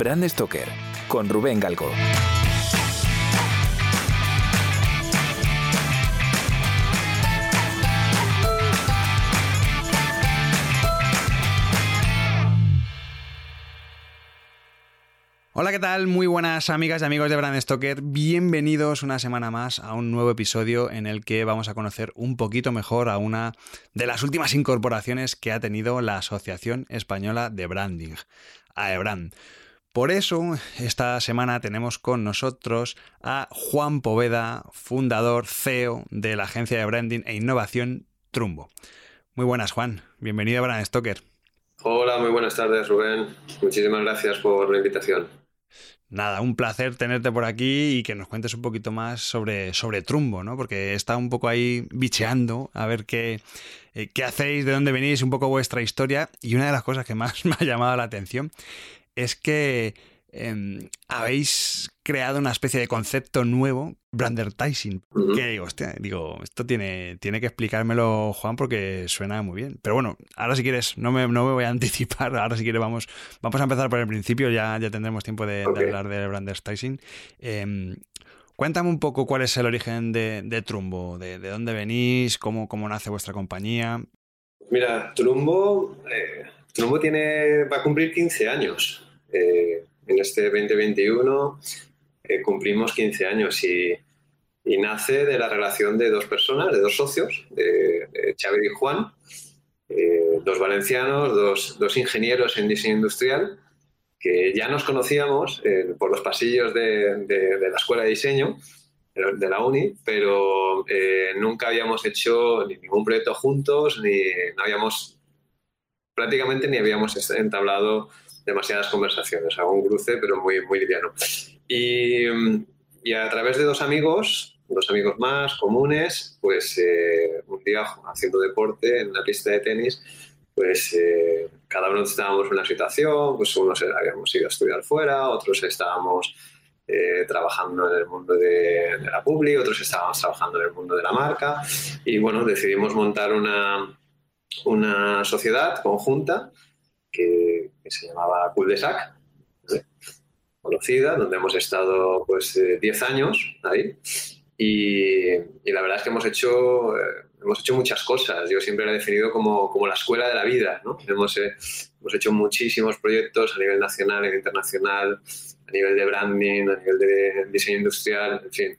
Brand Stoker con Rubén Galgo. Hola, ¿qué tal? Muy buenas amigas y amigos de Brand Stoker. Bienvenidos una semana más a un nuevo episodio en el que vamos a conocer un poquito mejor a una de las últimas incorporaciones que ha tenido la Asociación Española de Branding, AEBRAND. Por eso, esta semana tenemos con nosotros a Juan Poveda, fundador CEO de la agencia de branding e innovación Trumbo. Muy buenas, Juan. Bienvenido a Brand Stoker. Hola, muy buenas tardes, Rubén. Muchísimas gracias por la invitación. Nada, un placer tenerte por aquí y que nos cuentes un poquito más sobre, sobre Trumbo, ¿no? Porque está un poco ahí bicheando a ver qué, eh, qué hacéis, de dónde venís, un poco vuestra historia. Y una de las cosas que más me ha llamado la atención es que Em, habéis creado una especie de concepto nuevo, brandertising, que digo, hostia, digo, esto tiene, tiene que explicármelo Juan porque suena muy bien. Pero bueno, ahora si quieres, no me, no me voy a anticipar, ahora si quieres vamos, vamos a empezar por el principio, ya, ya tendremos tiempo de, hablar de brandertising. Eh, cuéntame un poco cuál es el origen de, Trumbo, de, dónde venís, cómo, cómo nace vuestra compañía. Mira, Trumbo, eh, Trumbo tiene, va a cumplir 15 años. Eh, en este 2021 eh, cumplimos 15 años y, nace de la relación de dos personas, de dos socios, de, Xavier y Juan, eh, dos valencianos, dos, ingenieros en diseño industrial, que ya nos conocíamos por los pasillos de, la escuela de diseño de la uni, pero nunca habíamos hecho ningún proyecto juntos, ni no habíamos prácticamente ni habíamos entablado demasiadas conversaciones, un cruce, pero muy, muy liviano. Y, y a través de dos amigos, dos amigos más comunes, pues eh, un día haciendo deporte en la pista de tenis, pues eh, cada uno estábamos en una situación, pues unos habíamos ido a estudiar fuera, otros estábamos eh, trabajando en el mundo de, de, la publi, otros estábamos trabajando en el mundo de la marca y bueno, decidimos montar una, una sociedad conjunta que, se llamaba Cul de Sac, conocida, donde hemos estado pues 10 años ahí. Y, la verdad es que hemos hecho, eh, hemos hecho muchas cosas. Yo siempre lo he definido como, como la escuela de la vida. ¿no? Hemos, eh, hemos hecho muchísimos proyectos a nivel nacional e internacional, a nivel de branding, a nivel de diseño industrial, en fin.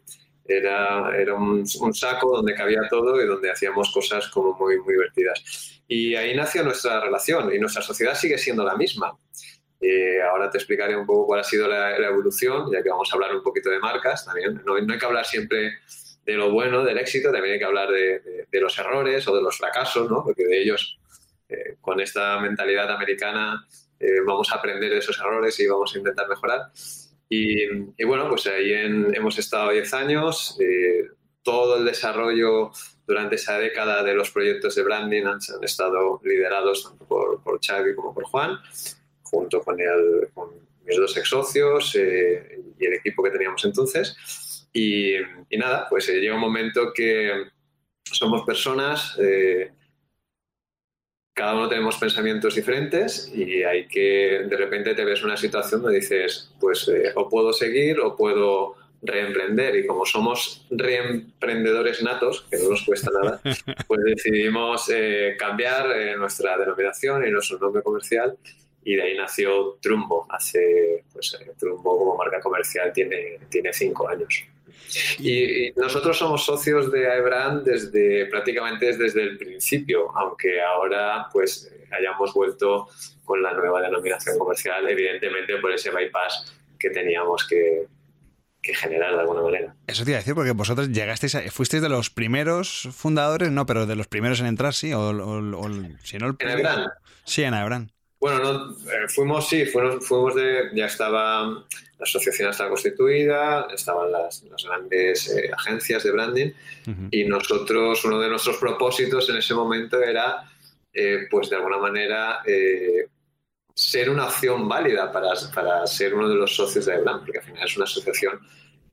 Era, era un, un, saco donde cabía todo y donde hacíamos cosas como muy, muy divertidas. Y ahí nació nuestra relación y nuestra sociedad sigue siendo la misma. Eh, ahora te explicaré un poco cuál ha sido la, evolución, ya que vamos a hablar un poquito de marcas también. No, hay que hablar siempre de lo bueno, del éxito, también hay que hablar de, los errores o de los fracasos, ¿no? porque de ellos, eh, con esta mentalidad americana, eh, vamos a aprender de esos errores y vamos a intentar mejorar. Y, bueno, pues ahí hemos estado 10 años, todo el desarrollo durante esa década de los proyectos de branding han, estado liderados tanto por, por, Xavi como por Juan, junto con, el, mis dos ex socios eh, y el equipo que teníamos entonces. Y, nada, pues eh, llega un momento que somos personas, eh, cada uno tenemos pensamientos diferentes y hay que, de repente te ves una situación donde dices, pues o puedo seguir o puedo reemprender y como somos reemprendedores natos, que no nos cuesta nada, pues decidimos eh, cambiar eh, nuestra denominación y nuestro nombre comercial y de ahí nació Trumbo. Hace, pues eh, Trumbo como marca comercial tiene, tiene cinco años. Y, nosotros somos socios de iBrand desde prácticamente desde el principio, aunque ahora pues hayamos vuelto con la nueva denominación comercial, evidentemente por ese bypass que teníamos que, que generar de alguna manera. Eso te iba a decir, porque vosotros llegasteis, fuisteis de los primeros fundadores, no, pero de los primeros en entrar, sí, o, si no el ¿En? Sí, en Ebran. Bueno, no, eh, fuimos, sí, fuimos, fuimos de, ya estaba, la asociación estaba constituida, estaban las, las grandes eh, agencias de branding y nosotros, uno de nuestros propósitos en ese momento era, eh, pues de alguna manera, ser una opción válida para, para, ser uno de los socios de Ebran, porque al final es una asociación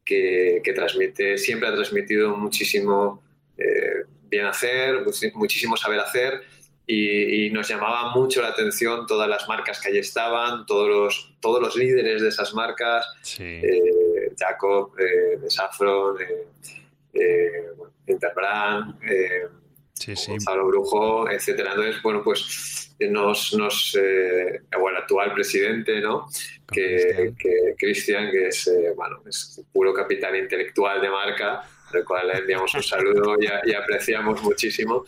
que, que transmite, siempre ha transmitido muchísimo eh, bien hacer, muchísimo saber hacer y, nos llamaba mucho la atención todas las marcas que allí estaban, todos los, todos los líderes de esas marcas, eh, Jacob, eh, de Saffron, eh, Interbrand, Gonzalo Brujo, etcétera. Entonces, bueno, pues nos, nos el actual presidente, ¿no? Que Cristian, que, es, bueno, es puro capital intelectual de marca, al cual le enviamos un saludo y apreciamos muchísimo.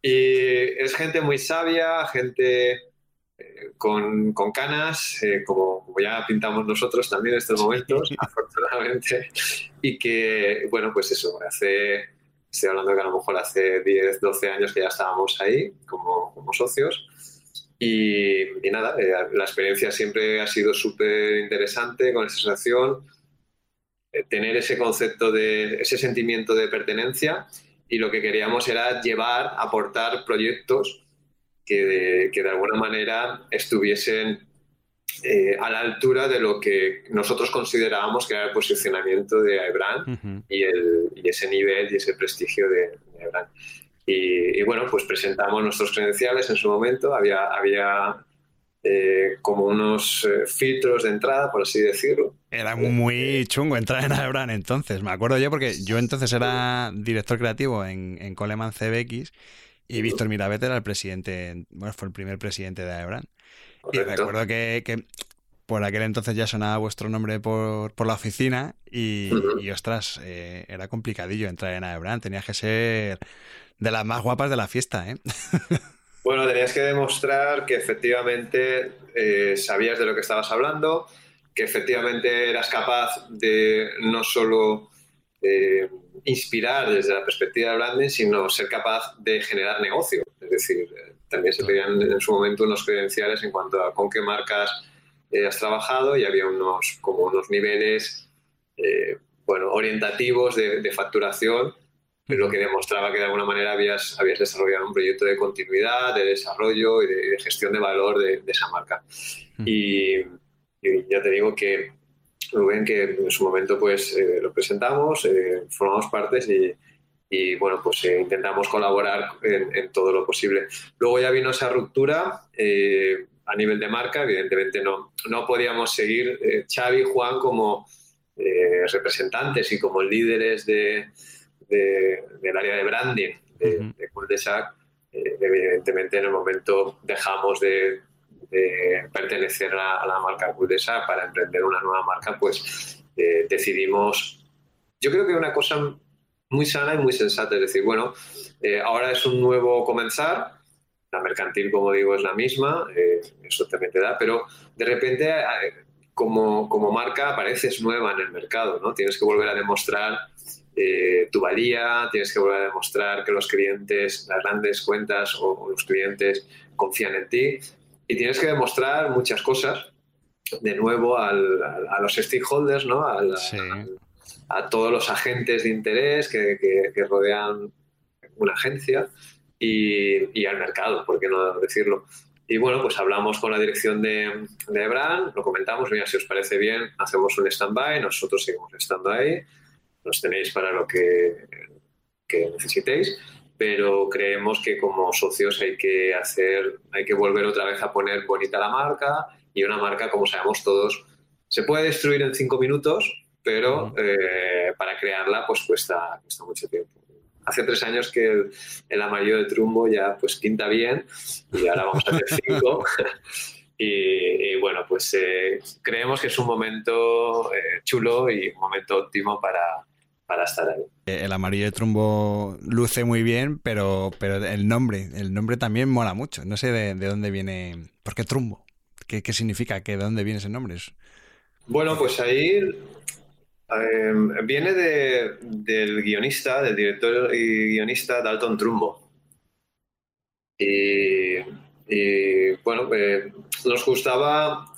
Y es gente muy sabia, gente eh, con, con, canas, eh, como, como, ya pintamos nosotros también en estos momentos, afortunadamente, y que, bueno, pues eso, hace, estoy hablando que a lo mejor hace 10, 12 años que ya estábamos ahí como, como socios. Y, y nada, eh, la experiencia siempre ha sido súper interesante con esa sensación, tener ese concepto de, ese sentimiento de pertenencia y lo que queríamos era llevar, aportar proyectos que de, que de alguna manera estuviesen eh, a la altura de lo que nosotros considerábamos que era el posicionamiento de Ebran y, el, y, ese nivel y ese prestigio de, de Y, y, bueno, pues presentamos nuestros credenciales en su momento, había, había eh, como unos eh, filtros de entrada, por así decirlo. Era muy chungo entrar en Aebran entonces. Me acuerdo yo porque yo entonces era director creativo en, en Coleman CBX y Víctor Mirabete era el presidente, bueno, fue el primer presidente de Aebran. Y recuerdo que, que, por aquel entonces ya sonaba vuestro nombre por, por la oficina y, y ostras, eh, era complicadillo entrar en Aebran. Tenías que ser de las más guapas de la fiesta, ¿eh? Bueno, tenías que demostrar que efectivamente eh, sabías de lo que estabas hablando, que efectivamente eras capaz de no solo eh, inspirar desde la perspectiva de branding, sino ser capaz de generar negocio. Es decir, eh, también se pedían en su momento unos credenciales en cuanto a con qué marcas has trabajado y había unos, como unos niveles bueno, orientativos de, de facturación lo que demostraba que de alguna manera habías, habías desarrollado un proyecto de continuidad, de desarrollo y de, gestión de valor de, esa marca. Y, ya te digo que Rubén, que en su momento pues eh, lo presentamos, eh, formamos partes y, bueno, pues eh, intentamos colaborar en, todo lo posible. Luego ya vino esa ruptura a nivel de marca, evidentemente no, no podíamos seguir Xavi y Juan como representantes y como líderes de del área de branding de, uh evidentemente en el momento dejamos de, pertenecer a, la marca cul para emprender una nueva marca, pues eh, decidimos, yo creo que una cosa muy sana y muy sensata, es decir, bueno, eh, ahora es un nuevo comenzar, la mercantil, como digo, es la misma, eso también te da, pero de repente como, como marca apareces nueva en el mercado, ¿no? Tienes que volver a demostrar eh, tu valía, tienes que volver a demostrar que los clientes, las grandes cuentas o, los clientes confían en ti y tienes que demostrar muchas cosas de nuevo a los stakeholders, ¿no? a todos los agentes de interés que, rodean una agencia y, al mercado, por qué no decirlo. Y bueno, pues hablamos con la dirección de, de Ebran, lo comentamos, mira, si os parece bien, hacemos un stand-by, nosotros seguimos estando ahí los tenéis para lo que, necesitéis, pero creemos que como socios hay que hacer, hay que volver otra vez a poner bonita la marca y una marca, como sabemos todos, se puede destruir en cinco minutos, pero eh, para crearla pues cuesta, cuesta mucho tiempo. Hace tres años que el, amarillo de Trumbo ya pues pinta bien y ahora vamos a hacer cinco. y, bueno, pues eh, creemos que es un momento eh, chulo y un momento óptimo para, para estar ahí. Eh, el amarillo de Trumbo luce muy bien, pero, pero el nombre, el nombre también mola mucho. No sé de, dónde viene. ¿Por qué Trumbo? ¿Qué, qué significa? ¿De dónde viene ese nombre? Bueno, pues ahí em, viene del guionista, del director y guionista Dalton Trumbo. Y, bueno, eh, nos gustaba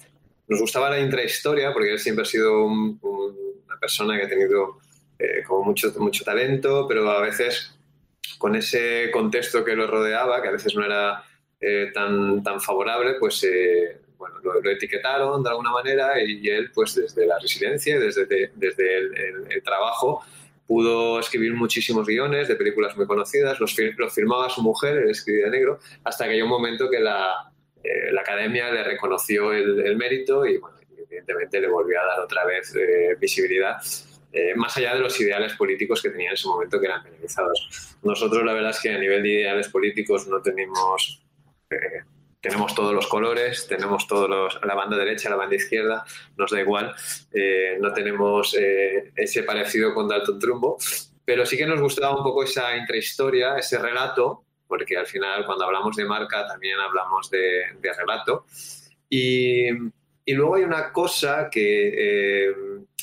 nos gustaba la intrahistoria porque él siempre ha sido una persona que ha tenido eh, con mucho, mucho talento, pero a veces con ese contexto que lo rodeaba, que a veces no era eh, tan, tan favorable, pues eh, bueno, lo, etiquetaron de alguna manera y, él, pues desde la residencia, desde, desde el, trabajo, pudo escribir muchísimos guiones de películas muy conocidas, los, los firmaba su mujer, él escribía de negro, hasta que hay un momento que la, eh, la academia le reconoció el, mérito y, bueno, evidentemente le volvió a dar otra vez eh, visibilidad. Eh, más allá de los ideales políticos que tenía en ese momento que eran penalizados. Nosotros la verdad es que a nivel de ideales políticos no tenemos tenemos todos los colores, tenemos todos los, la banda derecha, la banda izquierda, nos da igual, eh, no tenemos eh, ese parecido con Dalton Trumbo, pero sí que nos gustaba un poco esa intrahistoria, ese relato, porque al final cuando hablamos de marca también hablamos de, relato. Y, y, luego hay una cosa que eh,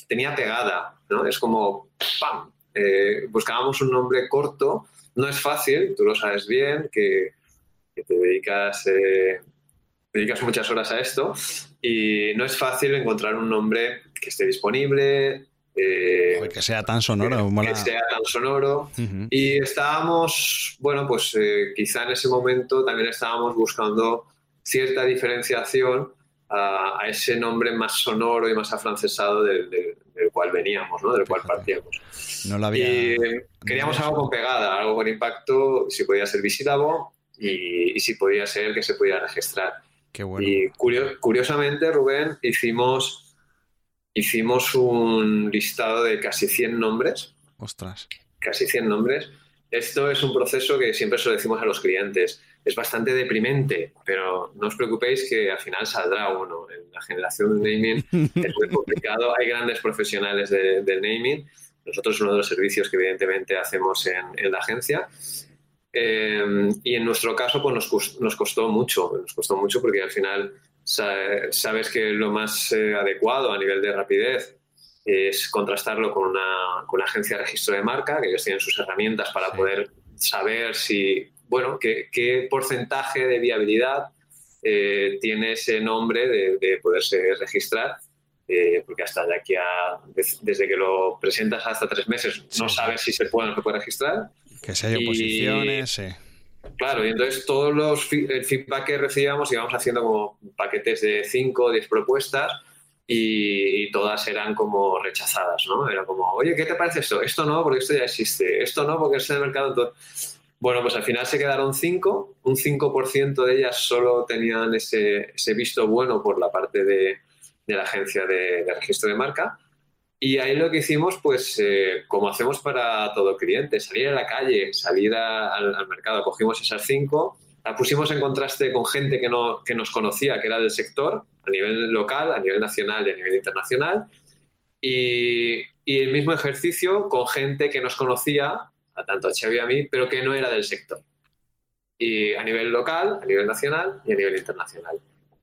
tenía pegada, ¿no? Es como, ¡pam! buscábamos un nombre corto, no es fácil, tú lo sabes bien, que que te dedicas, eh, dedicas muchas horas a esto y no es fácil encontrar un nombre que esté disponible. Eh, que sea tan sonoro. Que, sea tan sonoro. Y estábamos, bueno, pues eh, quizá en ese momento también estábamos buscando cierta diferenciación a, ese nombre más sonoro y más afrancesado del, cual veníamos, ¿no? del cual partíamos. No lo había... Y queríamos algo con pegada, algo con impacto, si podía ser visílabo y, si podía ser que se pudiera registrar. Qué bueno. Y curiosamente, Rubén, hicimos, hicimos un listado de casi 100 nombres. Ostras. Casi 100 nombres. Esto es un proceso que siempre se lo decimos a los clientes. Es bastante deprimente, pero no os preocupéis que al final saldrá uno. En la generación de naming es muy complicado. Hay grandes profesionales del naming. Nosotros uno de los servicios que evidentemente hacemos en, en la agencia. Em, y en nuestro caso, pues nos, costó mucho, nos costó mucho porque al final sabes que lo más eh, adecuado a nivel de rapidez es contrastarlo con una, con agencia de registro de marca, que ellos tienen sus herramientas para poder saber si, bueno, qué, porcentaje de viabilidad eh, tiene ese nombre de, poderse registrar. Eh, porque hasta de aquí a, desde que lo presentas hasta tres meses, no sabes si se puede o no se puede registrar. Que se haya oposiciones, sí. Claro, y entonces todos los el feedback que recibíamos íbamos haciendo como paquetes de 5 o 10 propuestas y, todas eran como rechazadas, ¿no? Era como, oye, ¿qué te parece esto? Esto no, porque esto ya existe. Esto no, porque es en el mercado. Bueno, pues al final se quedaron 5. Un 5% de ellas solo tenían ese, visto bueno por la parte de, la agencia de, de registro de marca y ahí lo que hicimos, pues eh, como hacemos para todo cliente, salir a la calle, salir al, mercado, cogimos esas cinco, las pusimos en contraste con gente que, no, que nos conocía, que era del sector, a nivel local, a nivel nacional y a nivel internacional, y el mismo ejercicio con gente que nos conocía, a tanto a Xavi y a mí, pero que no era del sector. Y a nivel local, a nivel nacional y a nivel internacional.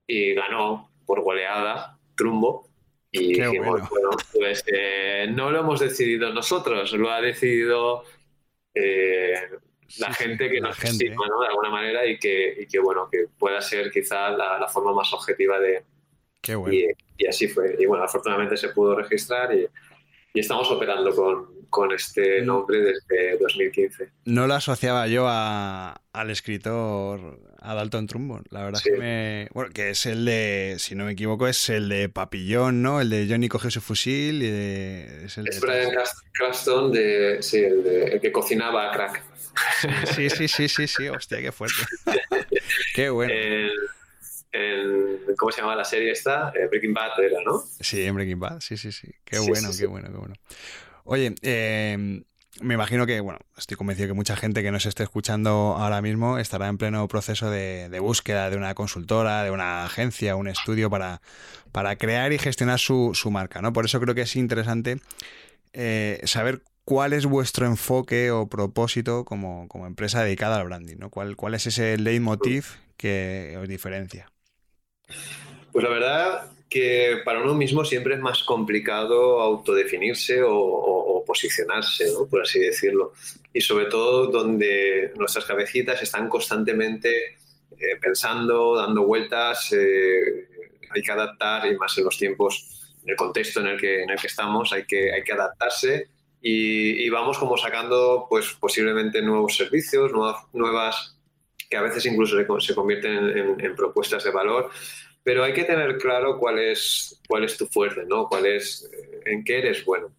Y ganó por goleada Trumbo, y dijimos, bueno. pues eh, no lo hemos decidido nosotros, lo ha decidido eh, la gente que nos estima, ¿no? De alguna manera y que, y que, bueno, que pueda ser quizá la, forma más objetiva de... Qué bueno. y, así fue. Y bueno, afortunadamente se pudo registrar y, y estamos operando con, con este mm. nombre desde 2015. No lo asociaba yo al escritor a Dalton Trumbo. La verdad que me. Bueno, que es el de, si no me equivoco, es el de Papillón, ¿no? El de Johnny cogió su fusil. Y es el Brian Cranston, de, sí, el, de, el que cocinaba a crack. Sí, sí, sí, sí, sí, hostia, qué fuerte. qué bueno. ¿Cómo se llama la serie esta? Eh, Breaking Bad era, ¿no? Sí, en Breaking Bad, sí, sí, sí. Qué bueno, qué bueno, qué bueno. Oye, em, me imagino que, bueno, estoy convencido que mucha gente que nos esté escuchando ahora mismo estará en pleno proceso de, búsqueda de una consultora, de una agencia, un estudio para, para crear y gestionar su, marca, ¿no? Por eso creo que es interesante eh, saber cuál es vuestro enfoque o propósito como, empresa dedicada al branding, ¿no? ¿Cuál, ¿Cuál es ese leitmotiv que os diferencia? Pues la verdad que para uno mismo siempre es más complicado autodefinirse o, posicionarse, ¿no? por así decirlo. Y sobre todo donde nuestras cabecitas están constantemente eh, pensando, dando vueltas, eh, hay que adaptar y más en los tiempos, en el contexto en el que, en el que estamos, hay que, hay que adaptarse y, vamos como sacando pues posiblemente nuevos servicios, nuevas, nuevas que a veces incluso se, convierten en propuestas de valor pero hay que tener claro cuál es, cuál es tu fuerte, ¿no? Cuál es, eh, en qué eres bueno.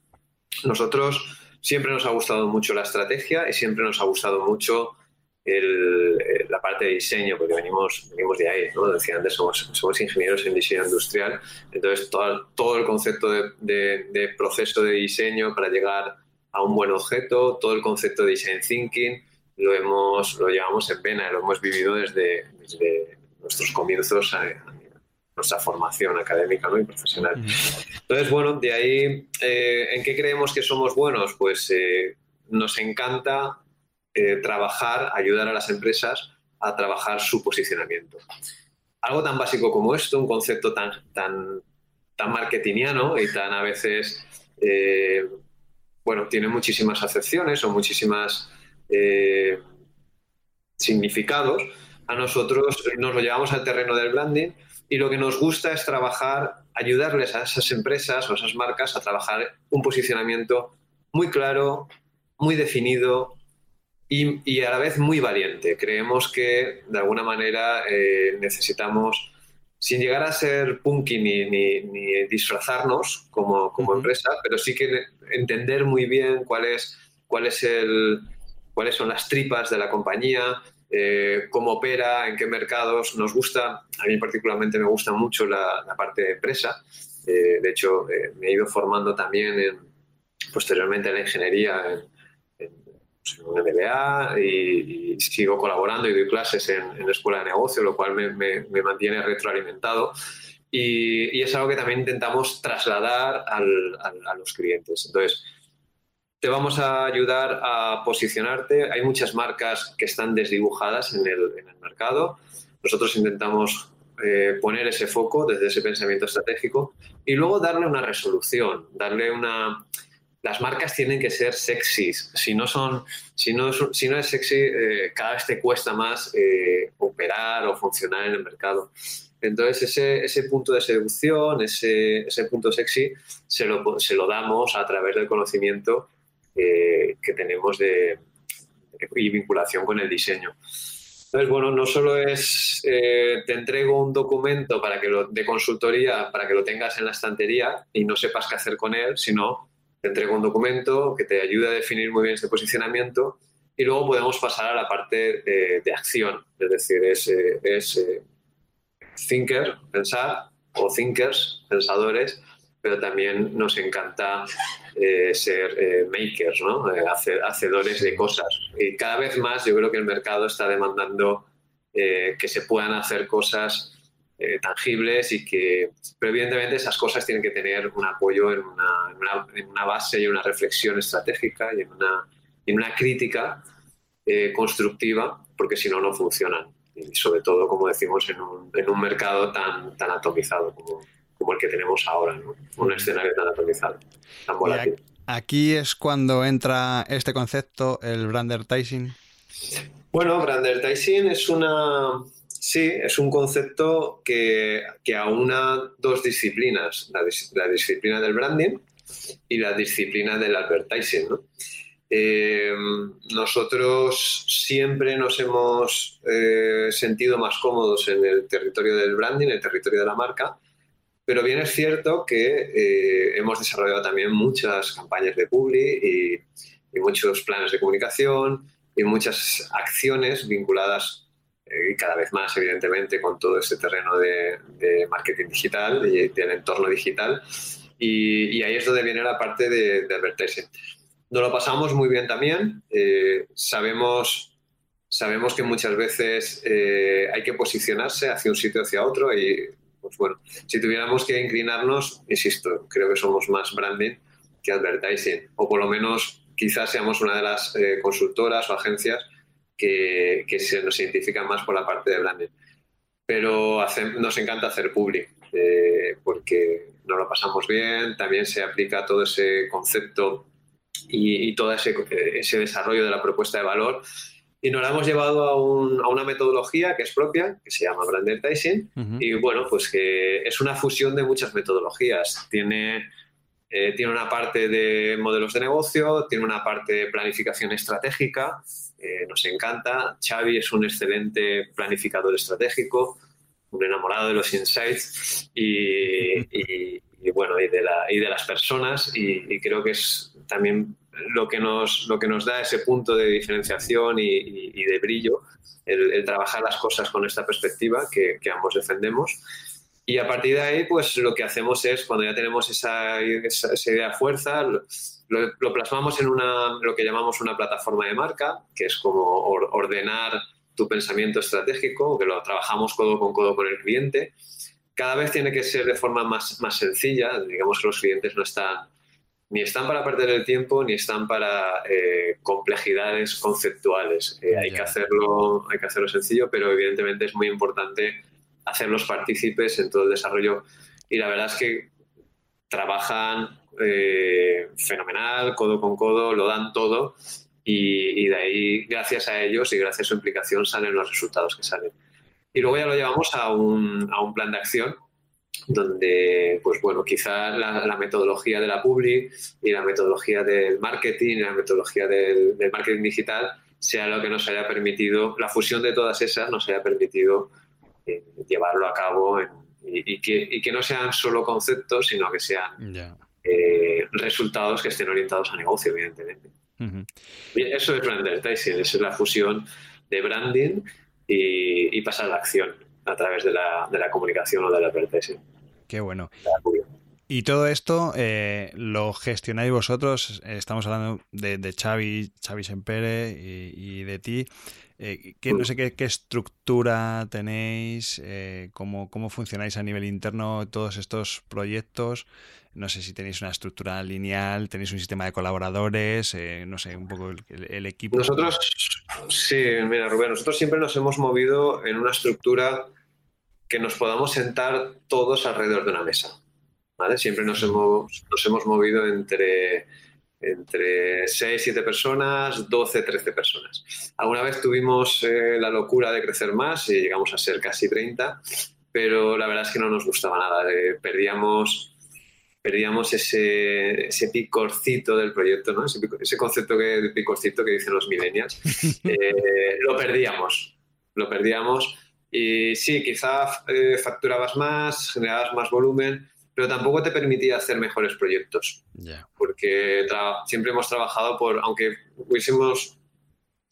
Nosotros siempre nos ha gustado mucho la estrategia y siempre nos ha gustado mucho el, la parte de diseño, porque venimos, venimos de ahí, ¿no? Decía antes, somos, somos ingenieros en diseño industrial, entonces todo, todo el concepto de, de, proceso de diseño para llegar a un buen objeto, todo el concepto de design thinking, lo, hemos, lo llevamos en pena, lo hemos vivido desde, desde nuestros comienzos a, nuestra formación académica ¿no? y profesional. Entonces, bueno, de ahí, eh, ¿en qué creemos que somos buenos? Pues eh, nos encanta eh, trabajar, ayudar a las empresas a trabajar su posicionamiento. Algo tan básico como esto, un concepto tan, tan, tan marketingiano y tan a veces, bueno, tiene muchísimas acepciones o muchísimas significados, a nosotros nos lo llevamos al terreno del branding y lo que nos gusta es trabajar, ayudarles a esas empresas o a esas marcas a trabajar un posicionamiento muy claro, muy definido y, a la vez muy valiente. Creemos que de alguna manera eh, necesitamos, sin llegar a ser punky ni, ni, disfrazarnos como, como empresa, pero sí que entender muy bien cuál es, cuál es el, cuáles son las tripas de la compañía, eh, cómo opera, en qué mercados. Nos gusta, a mí particularmente me gusta mucho la, parte de empresa. Eh, de hecho, eh, me he ido formando también en, posteriormente en la ingeniería en, pues, un MBA y, sigo colaborando y doy clases en, la escuela de negocio, lo cual me, mantiene retroalimentado. Y, es algo que también intentamos trasladar a los clientes. Entonces, te vamos a ayudar a posicionarte. Hay muchas marcas que están desdibujadas en el, mercado. Nosotros intentamos eh, poner ese foco desde ese pensamiento estratégico y luego darle una resolución, darle una... Las marcas tienen que ser sexys. Si no, son, si no, si no es sexy, eh, cada vez te cuesta más eh, operar o funcionar en el mercado. Entonces, ese, ese punto de seducción, ese, ese punto sexy, se lo, se lo damos a través del conocimiento que tenemos de, y vinculación con el diseño. Entonces, bueno, no solo es eh, te entrego un documento para que lo, de consultoría para que lo tengas en la estantería y no sepas qué hacer con él, sino te entrego un documento que te ayude a definir muy bien ese posicionamiento y luego podemos pasar a la parte de, acción, es decir, es, es eh, thinker, pensar, o thinkers, pensadores, pero también nos encanta eh, ser eh, makers, ¿no? Eh, hacedores de cosas. Y cada vez más yo creo que el mercado está demandando que se puedan hacer cosas tangibles y que, pero evidentemente esas cosas tienen que tener un apoyo en una, en una, base y una reflexión estratégica y en una, en una crítica constructiva, porque si no, no funcionan. Y sobre todo, como decimos, en un, en un mercado tan, tan atomizado como, como el que tenemos ahora, un escenario tan atomizado, tan volátil. Aquí es cuando entra este concepto, el brandertising. Bueno, brandertising es una, sí, es un concepto que, que aúna dos disciplinas, la, disciplina del branding y la disciplina del advertising. Eh, nosotros siempre nos hemos eh, sentido más cómodos en el territorio del branding, en el territorio de la marca, pero bien es cierto que eh, hemos desarrollado también muchas campañas de publi y, muchos planes de comunicación y muchas acciones vinculadas eh, y cada vez más, evidentemente, con todo este terreno de, marketing digital y del entorno digital. Y, ahí es donde viene la parte de, de advertising. Nos lo pasamos muy bien también. Eh, sabemos, sabemos que muchas veces hay que posicionarse hacia un sitio hacia otro y pues bueno, si tuviéramos que inclinarnos, insisto, creo que somos más branding que advertising, o por lo menos quizás seamos una de las eh, consultoras o agencias que, se nos identifican más por la parte de branding. Pero nos encanta hacer public, eh, porque nos lo pasamos bien, también se aplica todo ese concepto y, y todo ese, ese desarrollo de la propuesta de valor y nos la hemos llevado a, una metodología que es propia, que se llama Brand Advertising, y bueno, pues que es una fusión de muchas metodologías. Tiene, eh, tiene una parte de modelos de negocio, tiene una parte de planificación estratégica, eh, nos encanta. Xavi es un excelente planificador estratégico, un enamorado de los insights y, bueno, y de, la, y de las personas, y, creo que es también lo que nos, lo que nos da ese punto de diferenciación y, de brillo, el, trabajar las cosas con esta perspectiva que, ambos defendemos. Y a partir de ahí, pues lo que hacemos es, cuando ya tenemos esa, esa, idea fuerza, lo, plasmamos en una, lo que llamamos una plataforma de marca, que es como ordenar tu pensamiento estratégico, que lo trabajamos codo con codo con el cliente. Cada vez tiene que ser de forma más, más sencilla, digamos que los clientes no están ni están para perder el tiempo ni están para eh, complejidades conceptuales. Eh, hay, que hacerlo, hay que hacerlo sencillo, pero evidentemente es muy importante hacerlos partícipes en todo el desarrollo. Y la verdad es que trabajan eh, fenomenal, codo con codo, lo dan todo y, de ahí, gracias a ellos y gracias a su implicación, salen los resultados que salen. Y luego ya lo llevamos a un, a un plan de acción donde, pues bueno, quizá la, metodología de la public y la metodología del marketing y la metodología del, marketing digital sea lo que nos haya permitido, la fusión de todas esas nos haya permitido eh, llevarlo a cabo y, que, no sean solo conceptos, sino que sean eh, resultados que estén orientados a negocio, evidentemente. Eso es brand advertising, eso es la fusión de branding y, pasar a la acción a través de la, de la comunicación o de la advertising. Qué bueno. Y todo esto eh, lo gestionáis vosotros. Estamos hablando de, de Xavi, Xavi Sempere y, de ti. Eh, que no sé qué, estructura tenéis, eh, cómo, cómo, funcionáis a nivel interno todos estos proyectos. No sé si tenéis una estructura lineal, tenéis un sistema de colaboradores, no sé, un poco el, equipo. Nosotros, sí, mira, Rubén, nosotros siempre nos hemos movido en una estructura que nos podamos sentar todos alrededor de una mesa. ¿vale? Siempre nos hemos, nos hemos movido entre, entre 6, 7 personas, 12, 13 personas. Alguna vez tuvimos eh, la locura de crecer más y llegamos a ser casi 30, pero la verdad es que no nos gustaba nada. Eh, perdíamos perdíamos ese, ese, picorcito del proyecto, ¿no? ese, concepto que, de picorcito que dicen los millennials. Eh, lo perdíamos, lo perdíamos y sí, quizá eh, facturabas más, generabas más volumen, pero tampoco te permitía hacer mejores proyectos. Porque siempre hemos trabajado por, aunque hubiésemos,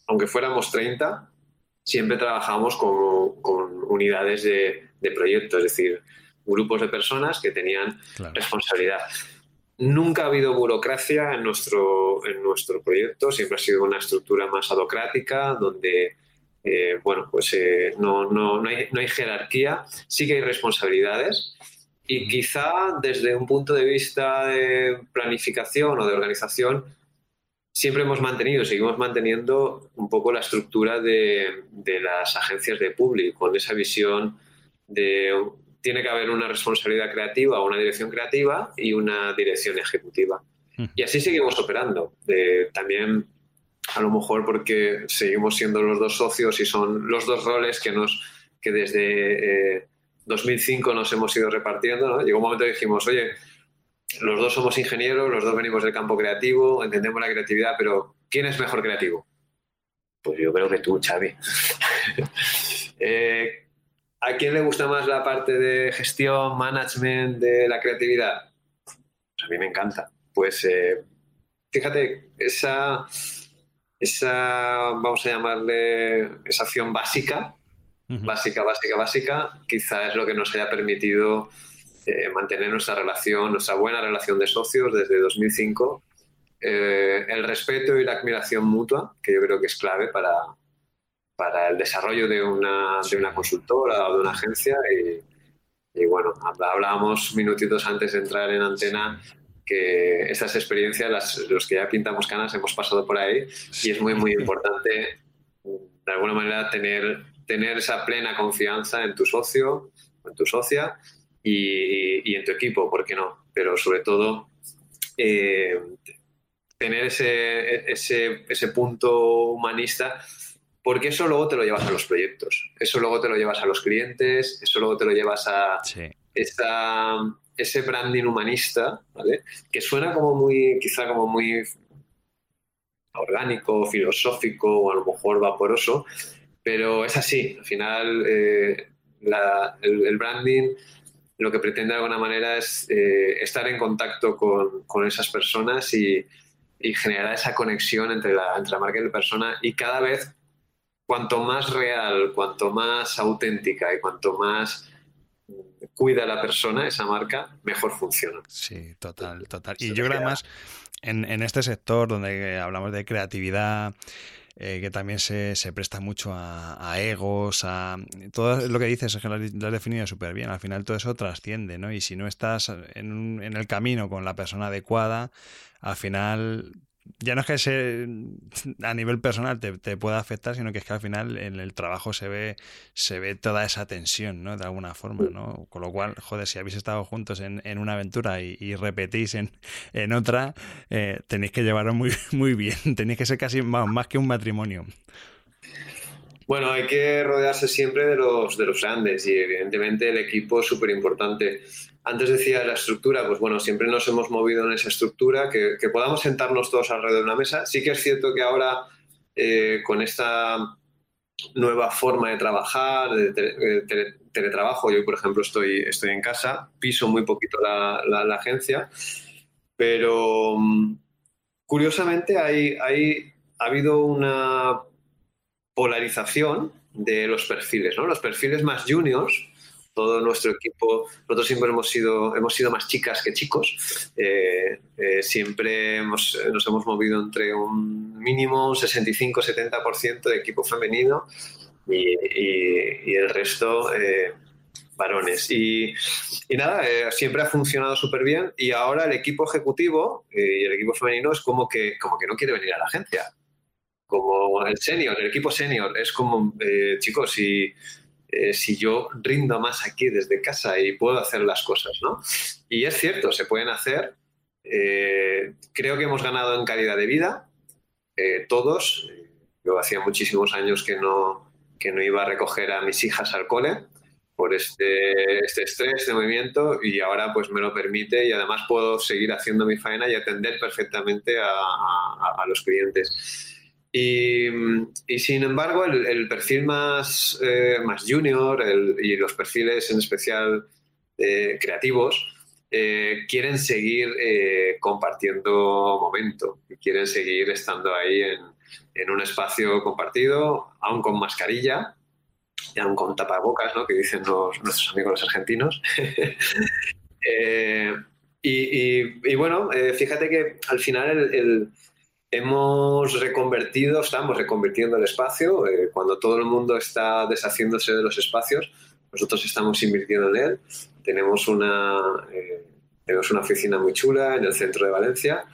aunque fuéramos 30, siempre trabajamos con, con unidades de, de proyectos, es decir, grupos de personas que tenían responsabilidad. Nunca ha habido burocracia en nuestro, en nuestro proyecto, siempre ha sido una estructura más adocrática, donde eh, bueno, pues eh, no, no, no, hay, no, hay, jerarquía, sí que hay responsabilidades y quizá desde un punto de vista de planificación o de organización siempre hemos mantenido, seguimos manteniendo un poco la estructura de, de las agencias de público, con esa visión de tiene que haber una responsabilidad creativa, una dirección creativa y una dirección ejecutiva. Y así seguimos operando. también a lo mejor porque seguimos siendo los dos socios y son los dos roles que, nos, que desde 2005 eh, nos hemos ido repartiendo. Llegó un momento que dijimos, oye, los dos somos ingenieros, los dos venimos del campo creativo, entendemos la creatividad, pero ¿quién es mejor creativo? Pues yo creo que tú, Xavi. Eh, ¿A quién le gusta más la parte de gestión, management, de la creatividad? Pues a mí me encanta. Pues eh, fíjate, esa esa, vamos a llamarle, esa acción básica, básica, básica, básica, quizá es lo que nos haya permitido eh, mantener nuestra relación, nuestra buena relación de socios desde 2005. Eh, el respeto y la admiración mutua, que yo creo que es clave para, para el desarrollo de una, de una consultora o de una agencia. Y, y bueno, hablábamos minutitos antes de entrar en antena que estas experiencias, los que ya pintamos canas, hemos pasado por ahí y es muy, muy importante, de alguna manera, tener, tener esa plena confianza en tu socio, en tu socia y, en tu equipo, ¿por qué no? Pero sobre todo, eh, tener ese, ese, ese punto humanista porque eso luego te lo llevas a los proyectos, eso luego te lo llevas a los clientes, eso luego te lo llevas a esa, ese branding humanista, ¿vale? Que suena como muy, quizá como muy orgánico, filosófico o a lo mejor vaporoso, pero es así. Al final, eh, el, branding lo que pretende de alguna manera es eh, estar en contacto con, esas personas y, y generar esa conexión entre la, entre la marca y la persona y cada vez cuanto más real, cuanto más auténtica y cuanto más cuida la persona, esa marca, mejor funciona. Sí, total, total. Y yo creo además, en, en este sector donde hablamos de creatividad, eh, que también se, se, presta mucho a, egos, a todo lo que dices es que lo has, definido súper bien. Al final todo eso trasciende, ¿no? Y si no estás en, en el camino con la persona adecuada, al final ya no es que se, a nivel personal te, te, pueda afectar, sino que es que al final en el trabajo se ve, se ve toda esa tensión, ¿no? De alguna forma, ¿no? Con lo cual, joder, si habéis estado juntos en, en una aventura y, repetís en, en otra, eh, tenéis que llevarlo muy, muy bien, tenéis que ser casi más, más que un matrimonio. Bueno, hay que rodearse siempre de los, de los grandes y evidentemente el equipo es súper importante. Antes decía la estructura, pues bueno, siempre nos hemos movido en esa estructura, que, podamos sentarnos todos alrededor de una mesa. Sí que es cierto que ahora eh, con esta nueva forma de trabajar, de teletrabajo, yo por ejemplo estoy, estoy en casa, piso muy poquito la, la, agencia, pero mm, curiosamente hay, hay, ha habido una polarización de los perfiles, ¿no? Los perfiles más juniors todo nuestro equipo, nosotros siempre hemos sido, hemos sido más chicas que chicos, eh, eh, siempre hemos, nos hemos movido entre un mínimo 65-70% de equipo femenino y, el resto eh, varones. Y, y nada, siempre ha funcionado súper bien y ahora el equipo ejecutivo y el equipo femenino es como que, como que no quiere venir a la agencia. Como el senior, el equipo senior, es como, chicos, si eh, si yo rindo más aquí desde casa y puedo hacer las cosas, ¿no? Y es cierto, se pueden hacer. Eh, creo que hemos ganado en calidad de vida, eh, todos. Yo hacía muchísimos años que no, que no iba a recoger a mis hijas al cole por este, este estrés, este movimiento, y ahora pues me lo permite y además puedo seguir haciendo mi faena y atender perfectamente a, a los clientes. Y, sin embargo, el, perfil más, eh, más junior y los perfiles en especial eh, creativos eh, quieren seguir compartiendo momento y quieren seguir estando ahí en, en, un espacio compartido, aún con mascarilla y aún con tapabocas, ¿no? que dicen los, nuestros amigos los argentinos. y, y, bueno, fíjate que al final el hemos reconvertido, estamos reconvirtiendo el espacio. Eh, cuando todo el mundo está deshaciéndose de los espacios, nosotros estamos invirtiendo en él. Tenemos una, eh, tenemos una oficina muy chula en el centro de Valencia,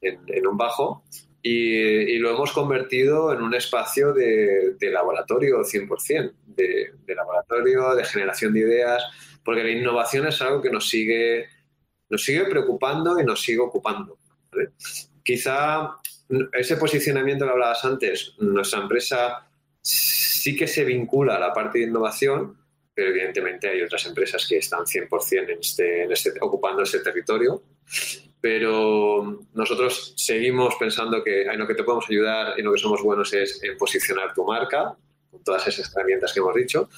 en, un bajo, y, lo hemos convertido en un espacio de, laboratorio 100%, de, de, laboratorio, de generación de ideas, porque la innovación es algo que nos sigue, nos sigue preocupando y nos sigue ocupando. Quizá ese posicionamiento que hablabas antes, nuestra empresa sí que se vincula a la parte de innovación, pero evidentemente hay otras empresas que están 100% en este, en este, ocupando ese territorio. Pero nosotros seguimos pensando que en lo que te podemos ayudar y en lo que somos buenos es en posicionar tu marca, con todas esas herramientas que hemos dicho.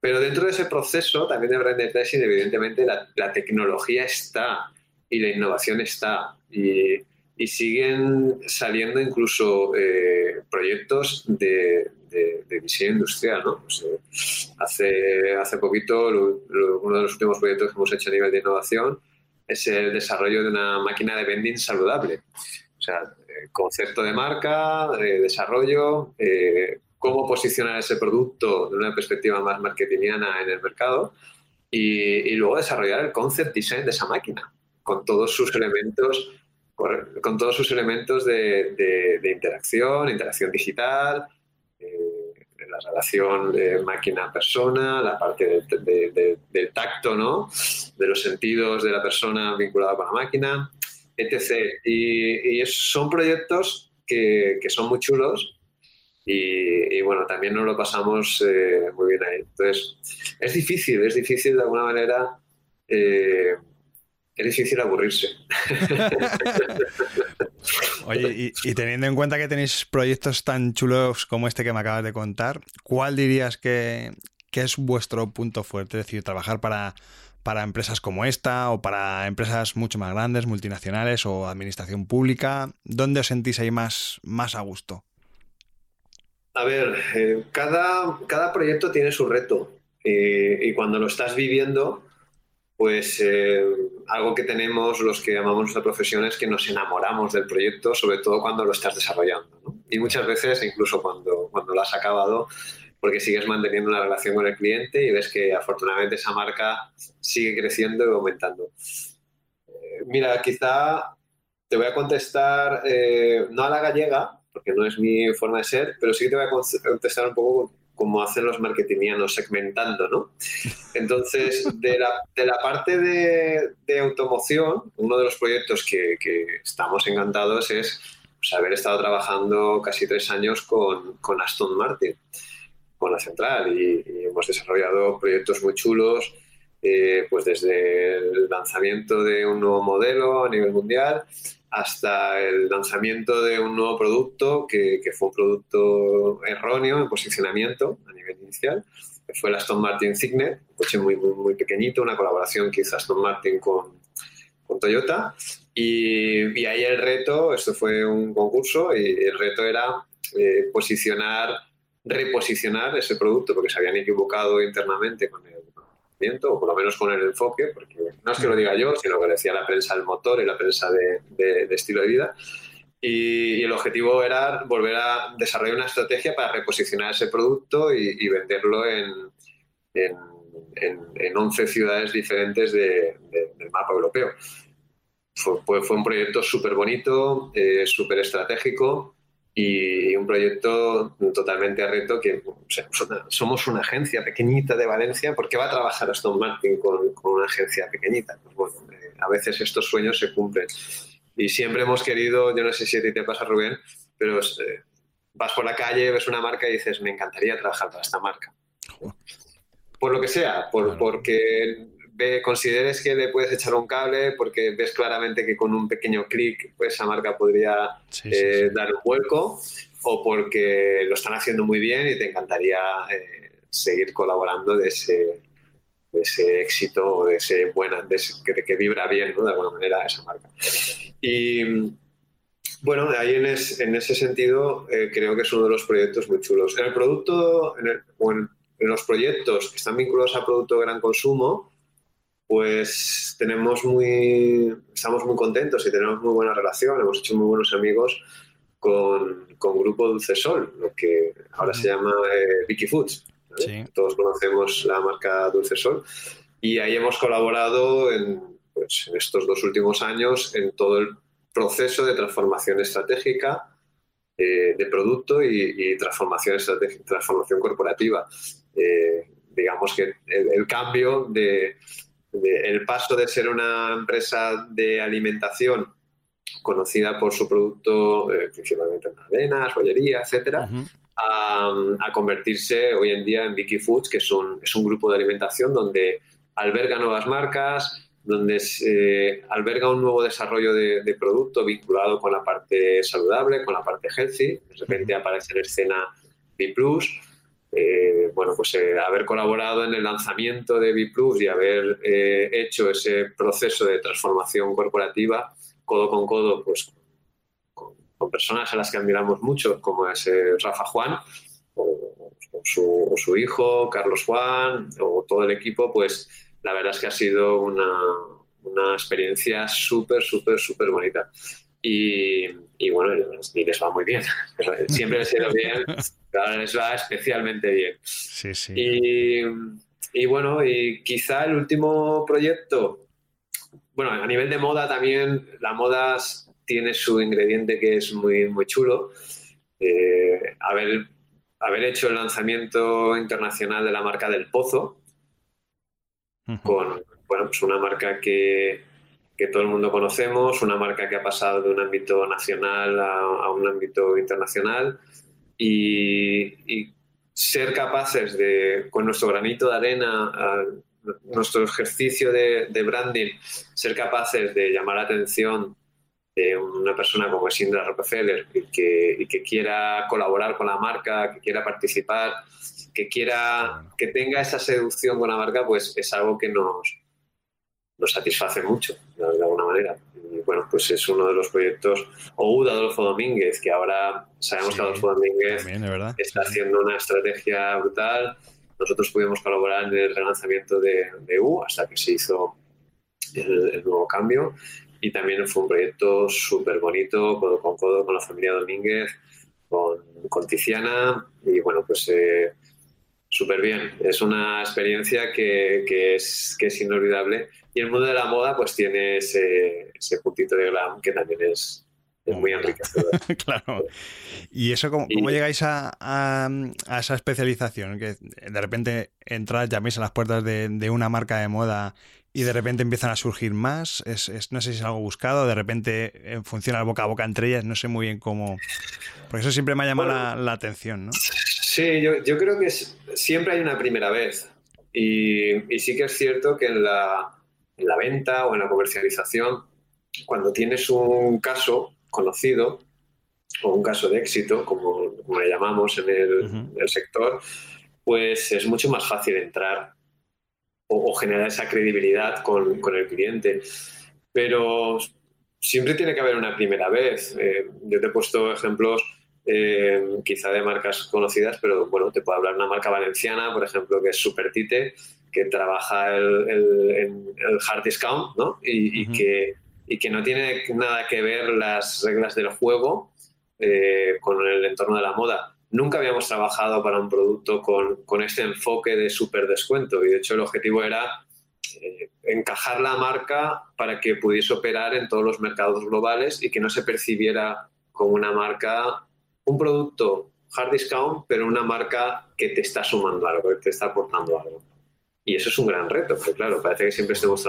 Pero dentro de ese proceso también de brand evidentemente la, la tecnología está y la innovación está. Y y siguen saliendo incluso eh, proyectos de, de, diseño industrial. ¿no? Pues, eh, hace, hace poquito, uno de los últimos proyectos que hemos hecho a nivel de innovación es el desarrollo de una máquina de vending saludable. O sea, eh, concepto de marca, de desarrollo, cómo posicionar ese producto de una perspectiva más marketingiana en el mercado y, y luego desarrollar el concept design de esa máquina con todos sus elementos con todos sus elementos de, interacción, interacción digital, eh, la relación máquina-persona, la parte del tacto, ¿no? de los sentidos de la persona vinculada con la máquina, etc. Y, son proyectos que, son muy chulos y, bueno, también nos lo pasamos eh, muy bien ahí. Entonces, es difícil, es difícil de alguna manera. Eh, es difícil aburrirse. Oye, y, teniendo en cuenta que tenéis proyectos tan chulos como este que me acabas de contar, ¿cuál dirías que, es vuestro punto fuerte? Es decir, trabajar para, para empresas como esta o para empresas mucho más grandes, multinacionales o administración pública? ¿Dónde os sentís ahí más, más a gusto? A ver, eh, cada, cada, proyecto tiene su reto eh, y cuando lo estás viviendo, pues eh, algo que tenemos los que amamos nuestra profesión es que nos enamoramos del proyecto, sobre todo cuando lo estás desarrollando. Y muchas veces, incluso cuando, cuando lo has acabado, porque sigues manteniendo una relación con el cliente y ves que afortunadamente esa marca sigue creciendo y aumentando. Eh, mira, quizá te voy a contestar, eh, no a la gallega, porque no es mi forma de ser, pero sí que te voy a contestar un poco como hacen los marketingianos, segmentando, ¿no? Entonces, de la, de la parte de, de, automoción, uno de los proyectos que, que estamos encantados es pues, haber estado trabajando casi tres años con, con Aston Martin con la central y, hemos desarrollado proyectos muy chulos, eh, pues desde el lanzamiento de un nuevo modelo a nivel mundial hasta el lanzamiento de un nuevo producto que, fue un producto erróneo en posicionamiento a nivel inicial, que fue el Aston Martin Signet, un coche muy, muy, pequeñito, una colaboración que hizo Aston Martin con, con Toyota. Y, y, ahí el reto, esto fue un concurso, y el reto era eh, posicionar reposicionar ese producto porque se habían equivocado internamente con el conocimiento o por lo menos con el enfoque, porque no es que lo diga yo, sino que decía la prensa del motor y la prensa de, estilo de vida. Y, el objetivo era volver a desarrollar una estrategia para reposicionar ese producto y, venderlo en, en, en, 11 ciudades diferentes del mapa europeo. Fue, fue un proyecto súper bonito, eh, súper estratégico y un proyecto totalmente a reto que somos una agencia pequeñita de Valencia, ¿por qué va a trabajar Aston Martin con, con una agencia pequeñita? Pues bueno, eh, a veces estos sueños se cumplen. Y siempre hemos querido, yo no sé si a ti te pasa Rubén, pero eh, vas por la calle, ves una marca y dices, me encantaría trabajar para esta marca. Por lo que sea, por, porque consideres que le puedes echar un cable porque ves claramente que con un pequeño clic pues, esa marca podría eh, dar un vuelco o porque lo están haciendo muy bien y te encantaría eh, seguir colaborando de ese, ese éxito o de ese buena, de que, vibra bien de alguna manera esa marca. Y bueno, ahí en, en ese sentido eh, creo que es uno de los proyectos muy chulos. En el producto, en, en los proyectos que están vinculados al producto de gran consumo, pues tenemos muy, estamos muy contentos y tenemos muy buena relación, hemos hecho muy buenos amigos con, con Grupo Dulce Sol, lo que ahora se llama eh, Vicky Foods. Todos conocemos la marca Dulce Sol y ahí hemos colaborado en, pues, en estos dos últimos años en todo el proceso de transformación estratégica eh, de producto y, transformación, transformación corporativa. Eh, digamos que el cambio de, el paso de ser una empresa de alimentación conocida por su producto, eh, principalmente en cadenas, joyería, etcétera, a, convertirse hoy en día en Vicky Foods, que es un, es un grupo de alimentación donde alberga nuevas marcas, donde se alberga un nuevo desarrollo de, producto vinculado con la parte saludable, con la parte healthy. De repente aparece en escena B eh, bueno, pues eh, haber colaborado en el lanzamiento de Plus y haber eh, hecho ese proceso de transformación corporativa codo con codo, pues con, personas a las que admiramos mucho, como es Rafa Juan o, su, hijo, Carlos Juan, o todo el equipo, pues la verdad es que ha sido una, una experiencia súper, súper, súper bonita. Y, y bueno, y les va muy bien. Siempre les ha ido bien, pero ahora les va especialmente bien. Sí, sí. Y, y, bueno, y quizá el último proyecto, bueno, a nivel de moda también, la moda tiene su ingrediente que es muy, muy chulo. Eh, haber, haber hecho el lanzamiento internacional de la marca del Pozo, con bueno, pues una marca que que todo el mundo conocemos, una marca que ha pasado de un ámbito nacional a, un ámbito internacional y, ser capaces de, con nuestro granito de arena, nuestro ejercicio de, branding, ser capaces de llamar la atención de una persona como Sindra Rockefeller y que, y que quiera colaborar con la marca, que quiera participar, que quiera que tenga esa seducción con la marca, pues es algo que nos, nos satisface mucho, de alguna manera. Y bueno, pues es uno de los proyectos, o de Adolfo Domínguez, que ahora sabemos que Adolfo Domínguez está haciendo una estrategia brutal. Nosotros pudimos colaborar en el relanzamiento de, de U hasta que se hizo el, nuevo cambio. Y también fue un proyecto súper bonito, codo con codo con la familia Domínguez, con, con Tiziana. Y bueno, pues eh, súper bien. Es una experiencia que, que, es, que es inolvidable. Y el mundo de la moda pues tiene ese, ese puntito de glam que también es, es muy enriquecedor. claro. ¿Y eso cómo, llegáis a, a, a, esa especialización? Que de repente entras, llaméis a las puertas de, de, una marca de moda y de repente empiezan a surgir más. Es, no sé si es algo buscado, de repente eh, funciona boca a boca entre ellas, no sé muy bien cómo. Porque eso siempre me ha llamado la, atención, ¿no? Sí, yo, yo creo que siempre hay una primera vez. Y, y, sí que es cierto que en la, en la venta o en la comercialización, cuando tienes un caso conocido o un caso de éxito, como, como le llamamos en el, el sector, pues es mucho más fácil entrar o, generar esa credibilidad con, con, el cliente. Pero siempre tiene que haber una primera vez. Eh, yo te he puesto ejemplos eh, quizá de marcas conocidas, pero bueno, te puedo hablar de una marca valenciana, por ejemplo, que es Supertite, que trabaja el, el, el hard discount ¿no? y, y, que, y, que, no tiene nada que ver las reglas del juego eh, con el entorno de la moda nunca habíamos trabajado para un producto con, con este enfoque de super descuento y de hecho el objetivo era eh, encajar la marca para que pudiese operar en todos los mercados globales y que no se percibiera como una marca, un producto hard discount, pero una marca que te está sumando algo, que te está aportando algo. Y eso es un gran reto, porque claro, parece que siempre estemos,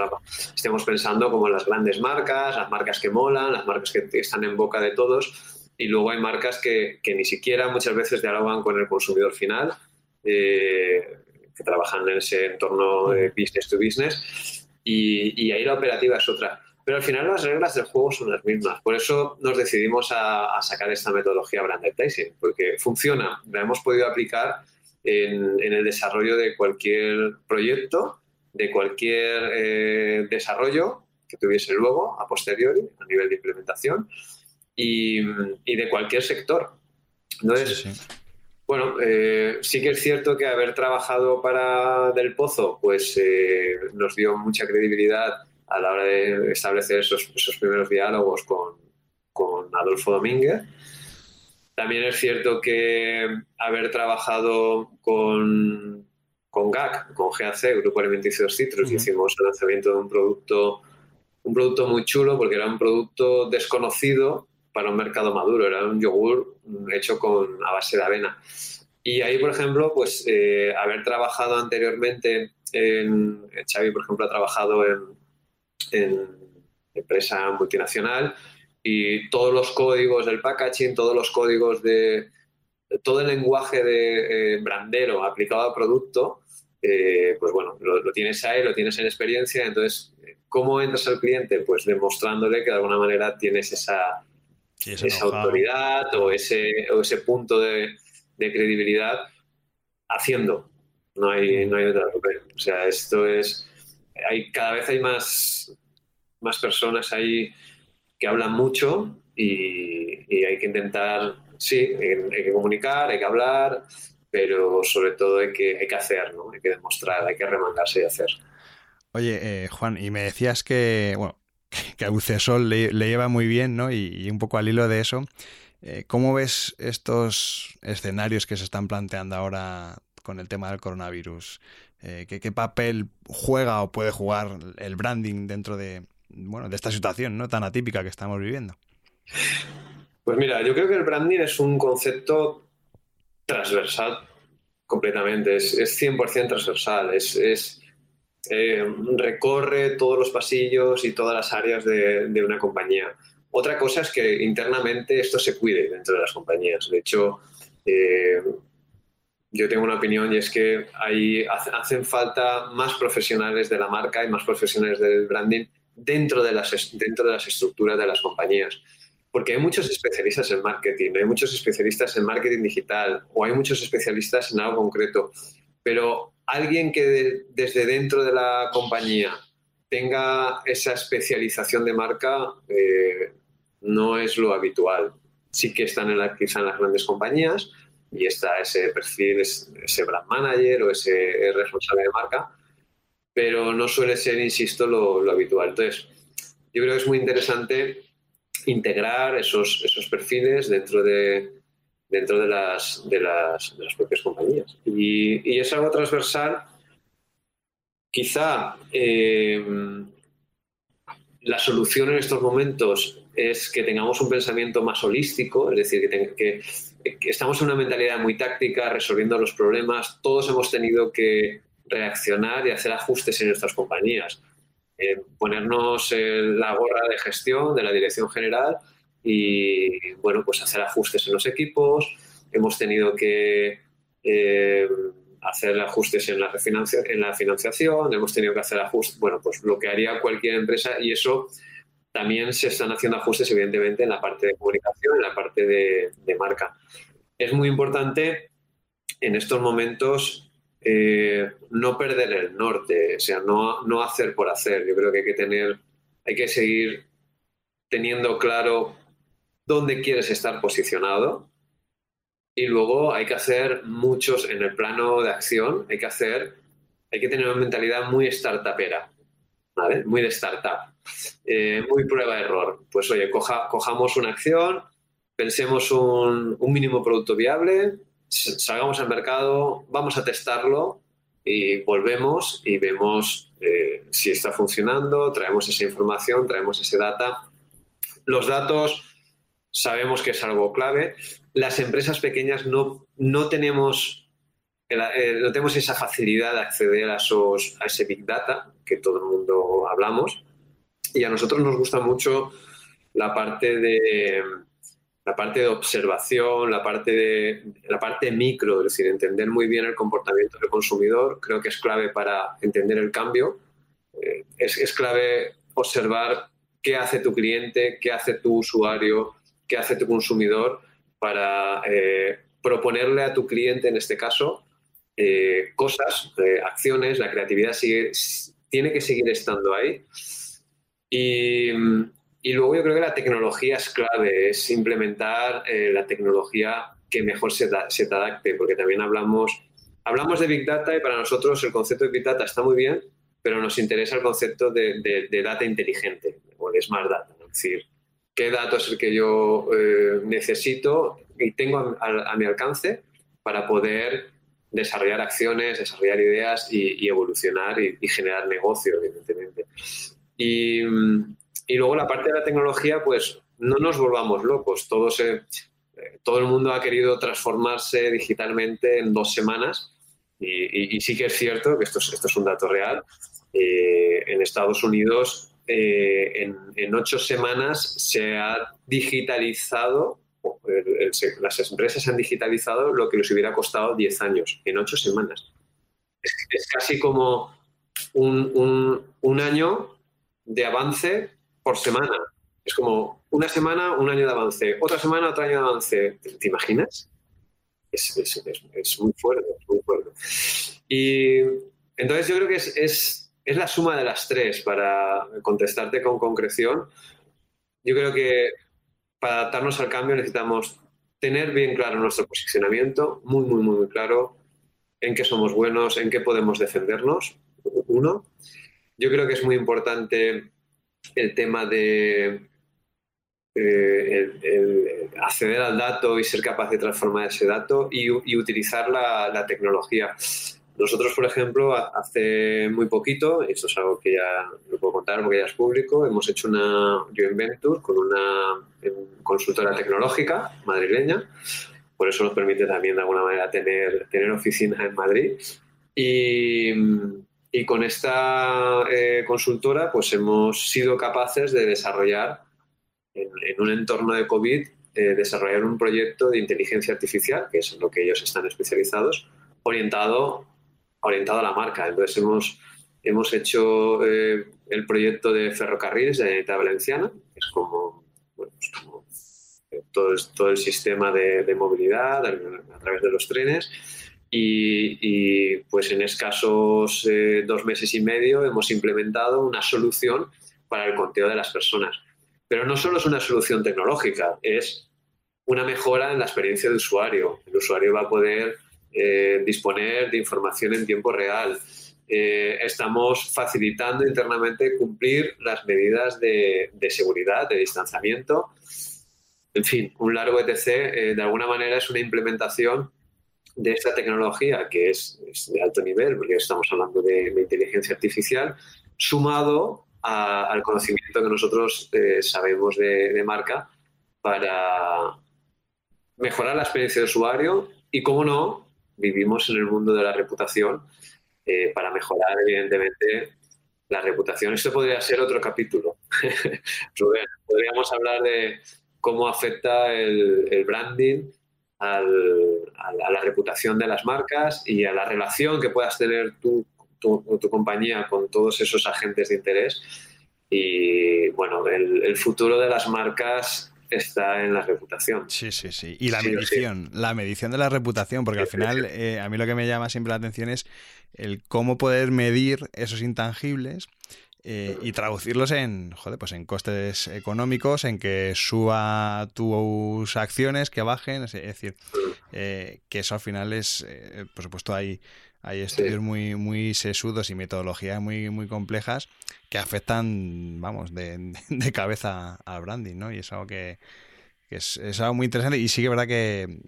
estemos pensando como las grandes marcas, las marcas que molan, las marcas que están en boca de todos, y luego hay marcas que, que, ni siquiera muchas veces dialogan con el consumidor final, eh, que trabajan en ese entorno de business to business, y, y, ahí la operativa es otra. Pero al final las reglas del juego son las mismas. Por eso nos decidimos a, a sacar esta metodología Brand Advertising, porque funciona, la hemos podido aplicar en, en el desarrollo de cualquier proyecto, de cualquier eh, desarrollo que tuviese luego a posteriori, a nivel de implementación y, y de cualquier sector. Entonces, bueno, eh, sí que es cierto que haber trabajado para Del Pozo pues eh, nos dio mucha credibilidad a la hora de establecer esos, esos primeros diálogos con, con, Adolfo Domínguez. También es cierto que haber trabajado con, con GAC, con GAC, Grupo Alimenticios Citrus, uh -huh. hicimos el lanzamiento de un producto, un producto muy chulo porque era un producto desconocido para un mercado maduro, era un yogur hecho con, a base de avena. Y ahí, por ejemplo, pues eh, haber trabajado anteriormente en, Xavi, por ejemplo, ha trabajado en, en empresa multinacional y todos los códigos del packaging, todos los códigos de todo el lenguaje de eh, brandero aplicado al producto, eh, pues bueno, lo, lo, tienes ahí, lo tienes en experiencia, entonces, ¿cómo entras al cliente? Pues demostrándole que de alguna manera tienes esa, esa autoridad o ese, o ese punto de, de, credibilidad haciendo. No hay, no hay otra. O sea, esto es. Hay, cada vez hay más, más personas ahí que hablan mucho y, hay que intentar, sí, hay, que comunicar, hay que hablar, pero sobre todo hay que, hay que hacer, ¿no? Hay que demostrar, hay que remangarse y hacer. Oye, eh, Juan, y me decías que, bueno, que a Ucesol le, le, lleva muy bien, ¿no? Y, y, un poco al hilo de eso, eh, ¿cómo ves estos escenarios que se están planteando ahora con el tema del coronavirus? Eh, ¿qué, ¿qué, papel juega o puede jugar el branding dentro de, bueno, de esta situación ¿no? tan atípica que estamos viviendo? Pues mira, yo creo que el branding es un concepto transversal completamente, es, es 100% transversal, es, es eh, recorre todos los pasillos y todas las áreas de, de, una compañía. Otra cosa es que internamente esto se cuide dentro de las compañías. De hecho, eh, yo tengo una opinión y es que hay, hacen falta más profesionales de la marca y más profesionales del branding dentro de las, dentro de las estructuras de las compañías. Porque hay muchos especialistas en marketing, hay muchos especialistas en marketing digital o hay muchos especialistas en algo concreto, pero alguien que de, desde dentro de la compañía tenga esa especialización de marca eh, no es lo habitual. Sí que están en la, en las grandes compañías y está ese perfil, ese brand manager o ese responsable de marca, pero no suele ser, insisto, lo, lo habitual. Entonces, yo creo que es muy interesante integrar esos, esos perfiles dentro de, dentro de las, de las, de las propias compañías. Y, y, es algo transversal. Quizá eh, la solución en estos momentos es que tengamos un pensamiento más holístico, es decir, que, que, que, estamos en una mentalidad muy táctica, resolviendo los problemas. Todos hemos tenido que reaccionar y hacer ajustes en nuestras compañías. Eh, ponernos la gorra de gestión de la dirección general y, bueno, pues hacer ajustes en los equipos. Hemos tenido que eh, hacer ajustes en la, en la financiación, hemos tenido que hacer ajustes, bueno, pues lo que haría cualquier empresa y eso también se están haciendo ajustes, evidentemente, en la parte de comunicación, en la parte de, de marca. Es muy importante en estos momentos eh, no perder el norte, o sea, no, no hacer por hacer. Yo creo que hay que tener, hay que seguir teniendo claro dónde quieres estar posicionado y luego hay que hacer muchos en el plano de acción, hay que hacer, hay que tener una mentalidad muy startupera, Muy de startup, eh, muy prueba-error. Pues oye, coja, cojamos una acción, pensemos un, un mínimo producto viable, salgamos al mercado, vamos a testarlo y volvemos y vemos eh, si está funcionando, traemos esa información, traemos ese data. Los datos sabemos que es algo clave. Las empresas pequeñas no, no, tenemos, eh, no tenemos esa facilidad de acceder a, esos, a ese big data que todo el mundo hablamos. Y a nosotros nos gusta mucho la parte de la parte de observación, la parte, de, la parte micro, es decir, entender muy bien el comportamiento del consumidor, creo que es clave para entender el cambio. Eh, es, es, clave observar qué hace tu cliente, qué hace tu usuario, qué hace tu consumidor para eh, proponerle a tu cliente, en este caso, eh, cosas, acciones, la creatividad sigue, tiene que seguir estando ahí. Y, luego yo creo que la tecnología es clave, es implementar eh, la tecnología que mejor se, te adapte, porque también hablamos, hablamos de Big Data y para nosotros el concepto de Big Data está muy bien, pero nos interesa el concepto de, data inteligente o de Smart Data, es decir, qué datos es el que yo eh, necesito y tengo a, mi alcance para poder desarrollar acciones, desarrollar ideas y, evolucionar y, generar negocio, evidentemente. Y, y luego la parte de la tecnología, pues no nos volvamos locos. Todo, eh, todo el mundo ha querido transformarse digitalmente en dos semanas y, sí que es cierto que esto es, un dato real. Eh, en Estados Unidos, eh, en, ocho semanas se ha digitalizado, las empresas han digitalizado lo que les hubiera costado diez años, en ocho semanas. Es, es casi como un, un, un año de avance por semana. Es como una semana, un año de avance, otra semana, otro año de avance. ¿Te imaginas? Es, es, es, es muy fuerte, muy fuerte. Y entonces yo creo que es, es, es la suma de las tres para contestarte con concreción. Yo creo que para adaptarnos al cambio necesitamos tener bien claro nuestro posicionamiento, muy, muy, muy claro en qué somos buenos, en qué podemos defendernos, uno. Yo creo que es muy importante el tema de eh, acceder al dato y ser capaz de transformar ese dato y, utilizar la, tecnología. Nosotros, por ejemplo, hace muy poquito, esto es algo que ya lo puedo contar porque ya es público, hemos hecho una joint venture con una consultora tecnológica madrileña, por eso nos permite también de alguna manera tener, tener oficinas en Madrid. Y, y con esta eh, consultora, pues hemos sido capaces de desarrollar, en, en un entorno de COVID, eh, desarrollar un proyecto de inteligencia artificial, que es en lo que ellos están especializados, orientado, orientado a la marca. Entonces hemos, hemos hecho eh, el proyecto de ferrocarriles de la Valenciana, que es como, bueno, pues como todo, todo, el sistema de, de movilidad a, través de los trenes y, pues en escasos eh, dos meses y medio hemos implementado una solución para el conteo de las personas. Pero no solo es una solución tecnológica, es una mejora en la experiencia de usuario. El usuario va a poder eh, disponer de información en tiempo real. Eh, estamos facilitando internamente cumplir las medidas de, seguridad, de distanciamiento. En fin, un largo ETC de alguna manera es una implementación de esta tecnología, que es, de alto nivel, porque estamos hablando de, inteligencia artificial, sumado al conocimiento que nosotros eh, sabemos de, marca para mejorar la experiencia de usuario y, como no, vivimos en el mundo de la reputación eh, para mejorar, evidentemente, la reputación. Esto podría ser otro capítulo. podríamos hablar de cómo afecta el branding a la reputación de las marcas y a la relación que puedas tener tú, tu, tu compañía con todos esos agentes de interés. Y bueno, el, futuro de las marcas está en la reputación. Sí, sí, sí. Y la medición, la medición de la reputación, porque al final eh, a mí lo que me llama siempre la atención es el cómo poder medir esos intangibles eh, y traducirlos en, joder, pues en costes económicos, en que suba tus acciones, que bajen, es decir, eh, que eso al final es, eh, por supuesto, hay, hay estudios muy, muy sesudos y metodologías muy, muy complejas que afectan, vamos, de, de cabeza al branding, ¿no? Y es algo que, es, es, algo muy interesante y sí que es verdad que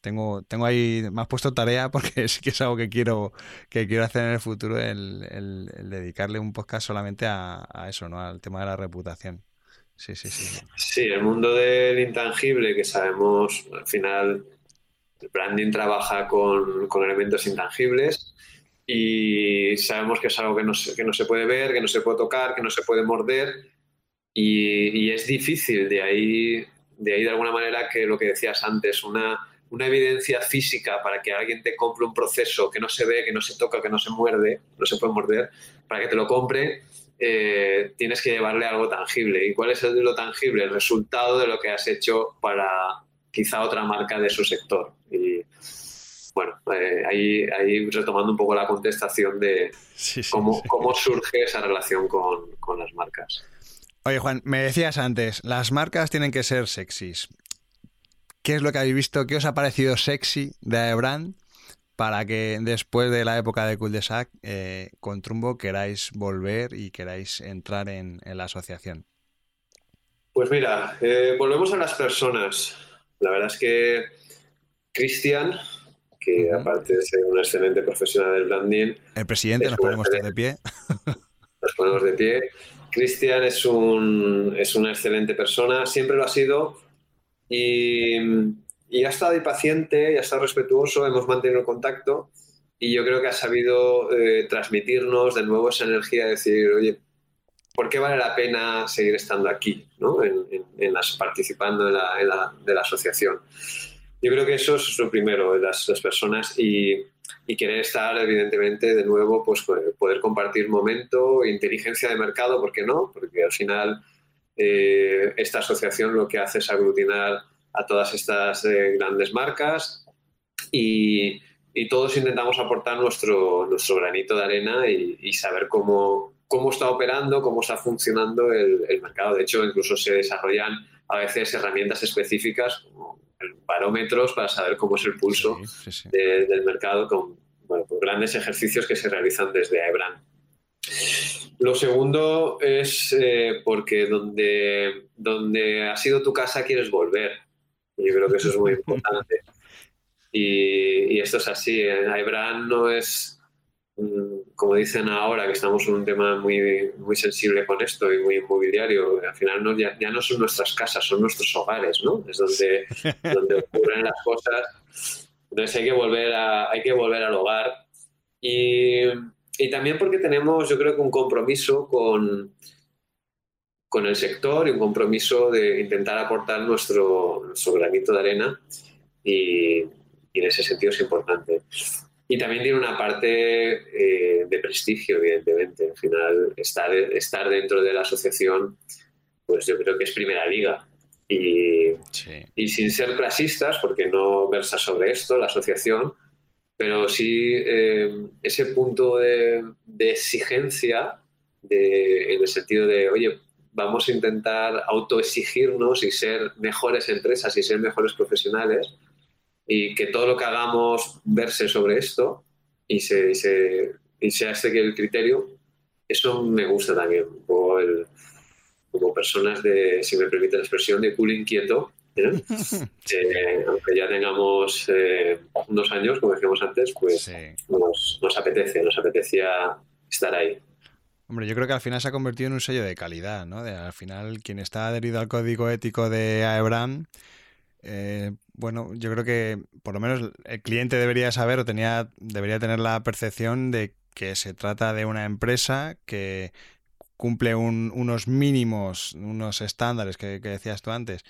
tengo, tengo ahí, me has puesto tarea porque sí que es algo que quiero, que quiero hacer en el futuro, el, el, dedicarle un podcast solamente a, eso, ¿no? Al tema de la reputación. Sí, sí, sí. Sí, el mundo del intangible, que sabemos, al final, el branding trabaja con, elementos intangibles y sabemos que es algo que no, que no se puede ver, que no se puede tocar, que no se puede morder y, y es difícil de ahí, de ahí de alguna manera que lo que decías antes, una una evidencia física para que alguien te compre un proceso que no se ve, que no se toca, que no se muerde, no se puede morder, para que te lo compre, eh, tienes que llevarle algo tangible. ¿Y cuál es el, lo tangible? El resultado de lo que has hecho para quizá otra marca de su sector. Y bueno, eh, ahí, ahí, retomando un poco la contestación de cómo, cómo, surge esa relación con, con las marcas. Oye, Juan, me decías antes, las marcas tienen que ser sexys. ¿Qué es lo que habéis visto? ¿Qué os ha parecido sexy de Brand para que después de la época de Cul de Sac eh, con Trumbo queráis volver y queráis entrar en, la asociación? Pues mira, eh, volvemos a las personas. La verdad es que Cristian, que aparte de ser un excelente profesional del branding... El presidente, nos ponemos de pie. Nos ponemos de pie. Cristian es, un, es una excelente persona, siempre lo ha sido, y, y ha estado ahí paciente, y ha estado respetuoso, hemos mantenido contacto y yo creo que ha sabido eh, transmitirnos de nuevo esa energía de decir, oye, ¿por qué vale la pena seguir estando aquí, ¿no? en, en, las, participando en la, en la, de la asociación? Yo creo que eso es lo primero, las, las personas y, y, querer estar, evidentemente, de nuevo, pues poder compartir momento, inteligencia de mercado, ¿por qué no? Porque al final eh, esta asociación lo que hace es aglutinar a todas estas eh, grandes marcas y, todos intentamos aportar nuestro, nuestro granito de arena y, saber cómo, cómo está operando, cómo está funcionando el, mercado. De hecho, incluso se desarrollan a veces herramientas específicas como barómetros para saber cómo es el pulso del mercado con bueno, pues grandes ejercicios que se realizan desde AEBRAN. Lo segundo es eh, porque donde, donde ha sido tu casa quieres volver. Yo creo que eso es muy importante. Y, esto es así. Ibran no es, como dicen ahora, que estamos en un tema muy, muy sensible con esto y muy inmobiliario. Al final no, ya, no son nuestras casas, son nuestros hogares, ¿no? Es donde, donde ocurren las cosas. Entonces hay que volver, a, hay que volver al hogar. Y y también porque tenemos, yo creo que un compromiso con, con el sector y un compromiso de intentar aportar nuestro, nuestro granito de arena y, en ese sentido es importante. Y también tiene una parte eh, de prestigio, evidentemente. Al final, estar, estar dentro de la asociación, pues yo creo que es primera liga. Y, y sin ser clasistas, porque no versa sobre esto, la asociación, pero sí eh, ese punto de, exigencia en el sentido de, oye, vamos a intentar autoexigirnos y ser mejores empresas y ser mejores profesionales y que todo lo que hagamos verse sobre esto y, se, se, y sea este el criterio, eso me gusta también, como, como personas de, si me permite la expresión, de culo inquieto, ¿eh? Eh, aunque ya tengamos eh, unos años, como decíamos antes, pues nos, nos, apetece, nos apetecía estar ahí. Hombre, yo creo que al final se ha convertido en un sello de calidad, ¿no? De, al final, quien está adherido al código ético de AEBRAM, bueno, yo creo que por lo menos el cliente debería saber o tenía, debería tener la percepción de que se trata de una empresa que cumple unos mínimos, unos estándares que decías tú antes,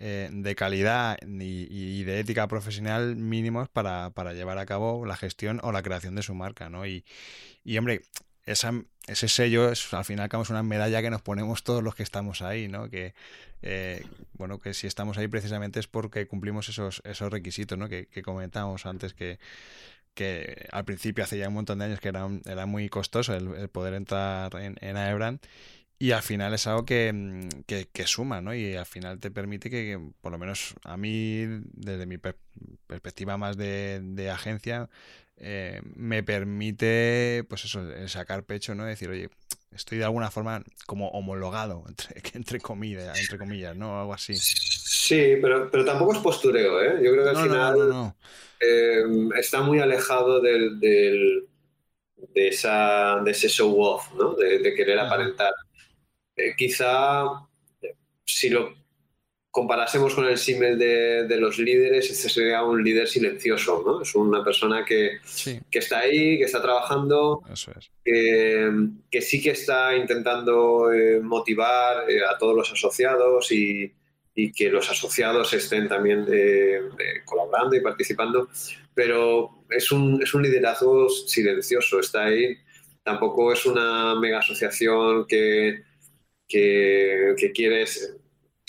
eh, de calidad y, de ética profesional mínimos para, llevar a cabo la gestión o la creación de su marca, ¿no? Y, hombre, esa, ese sello es al final es una medalla que nos ponemos todos los que estamos ahí, ¿no? Que, eh, bueno, que si estamos ahí precisamente es porque cumplimos esos, esos requisitos, ¿no? Que, comentábamos antes que, que al principio, hace ya un montón de años, que era, era muy costoso el, poder entrar en, en Aebran y al final es algo que, mm, que, suma, ¿no? Y al final te permite que, por lo menos a mí, desde mi perspectiva más de, de agencia, eh, me permite, pues eso, sacar pecho, ¿no? Decir, oye, estoy de alguna forma como homologado, entre, entre, comillas, entre comillas, ¿no? Algo así. Sí, pero, pero tampoco es postureo, ¿eh? Yo creo que al final eh, está muy alejado del, del, de, esa, de ese show off, ¿no? De, de querer aparentar. Eh, quizá si lo comparásemos con el símil de, los líderes, este sería un líder silencioso, ¿no? Es una persona que, está ahí, que está trabajando, que, sí que está intentando eh, motivar eh, a todos los asociados y, que los asociados estén también colaborando y participando, pero es un, es un liderazgo silencioso, está ahí. Tampoco es una mega asociación que, que, quieres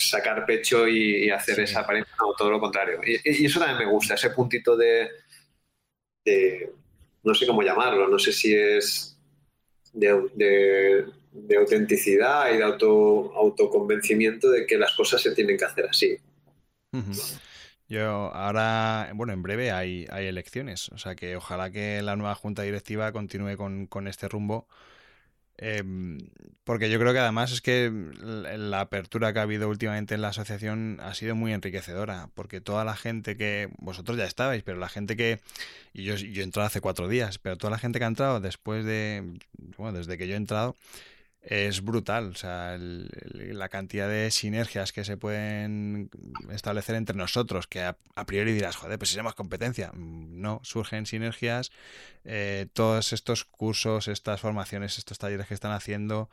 sacar pecho y, hacer esa apariencia, no, todo lo contrario. Y, eso también me gusta, ese puntito de, no sé cómo llamarlo, no sé si es de, autenticidad y de auto, autoconvencimiento de que las cosas se tienen que hacer así. Yo ahora, bueno, en breve hay, hay elecciones, o sea que ojalá que la nueva junta directiva continúe con, con este rumbo Em, porque yo creo que además es que la apertura que ha habido últimamente en la asociación ha sido muy enriquecedora, porque toda la gente que vosotros ya estabais, pero la gente que, y yo, yo he entrado hace cuatro días, pero toda la gente que ha entrado después de, bueno, desde que yo he entrado, es brutal. O sea, la cantidad de sinergias que se pueden establecer entre nosotros, que a, priori dirás, joder, pues si competencia. Mm, no, surgen sinergias. Eh, todos estos cursos, estas formaciones, estos talleres que están haciendo,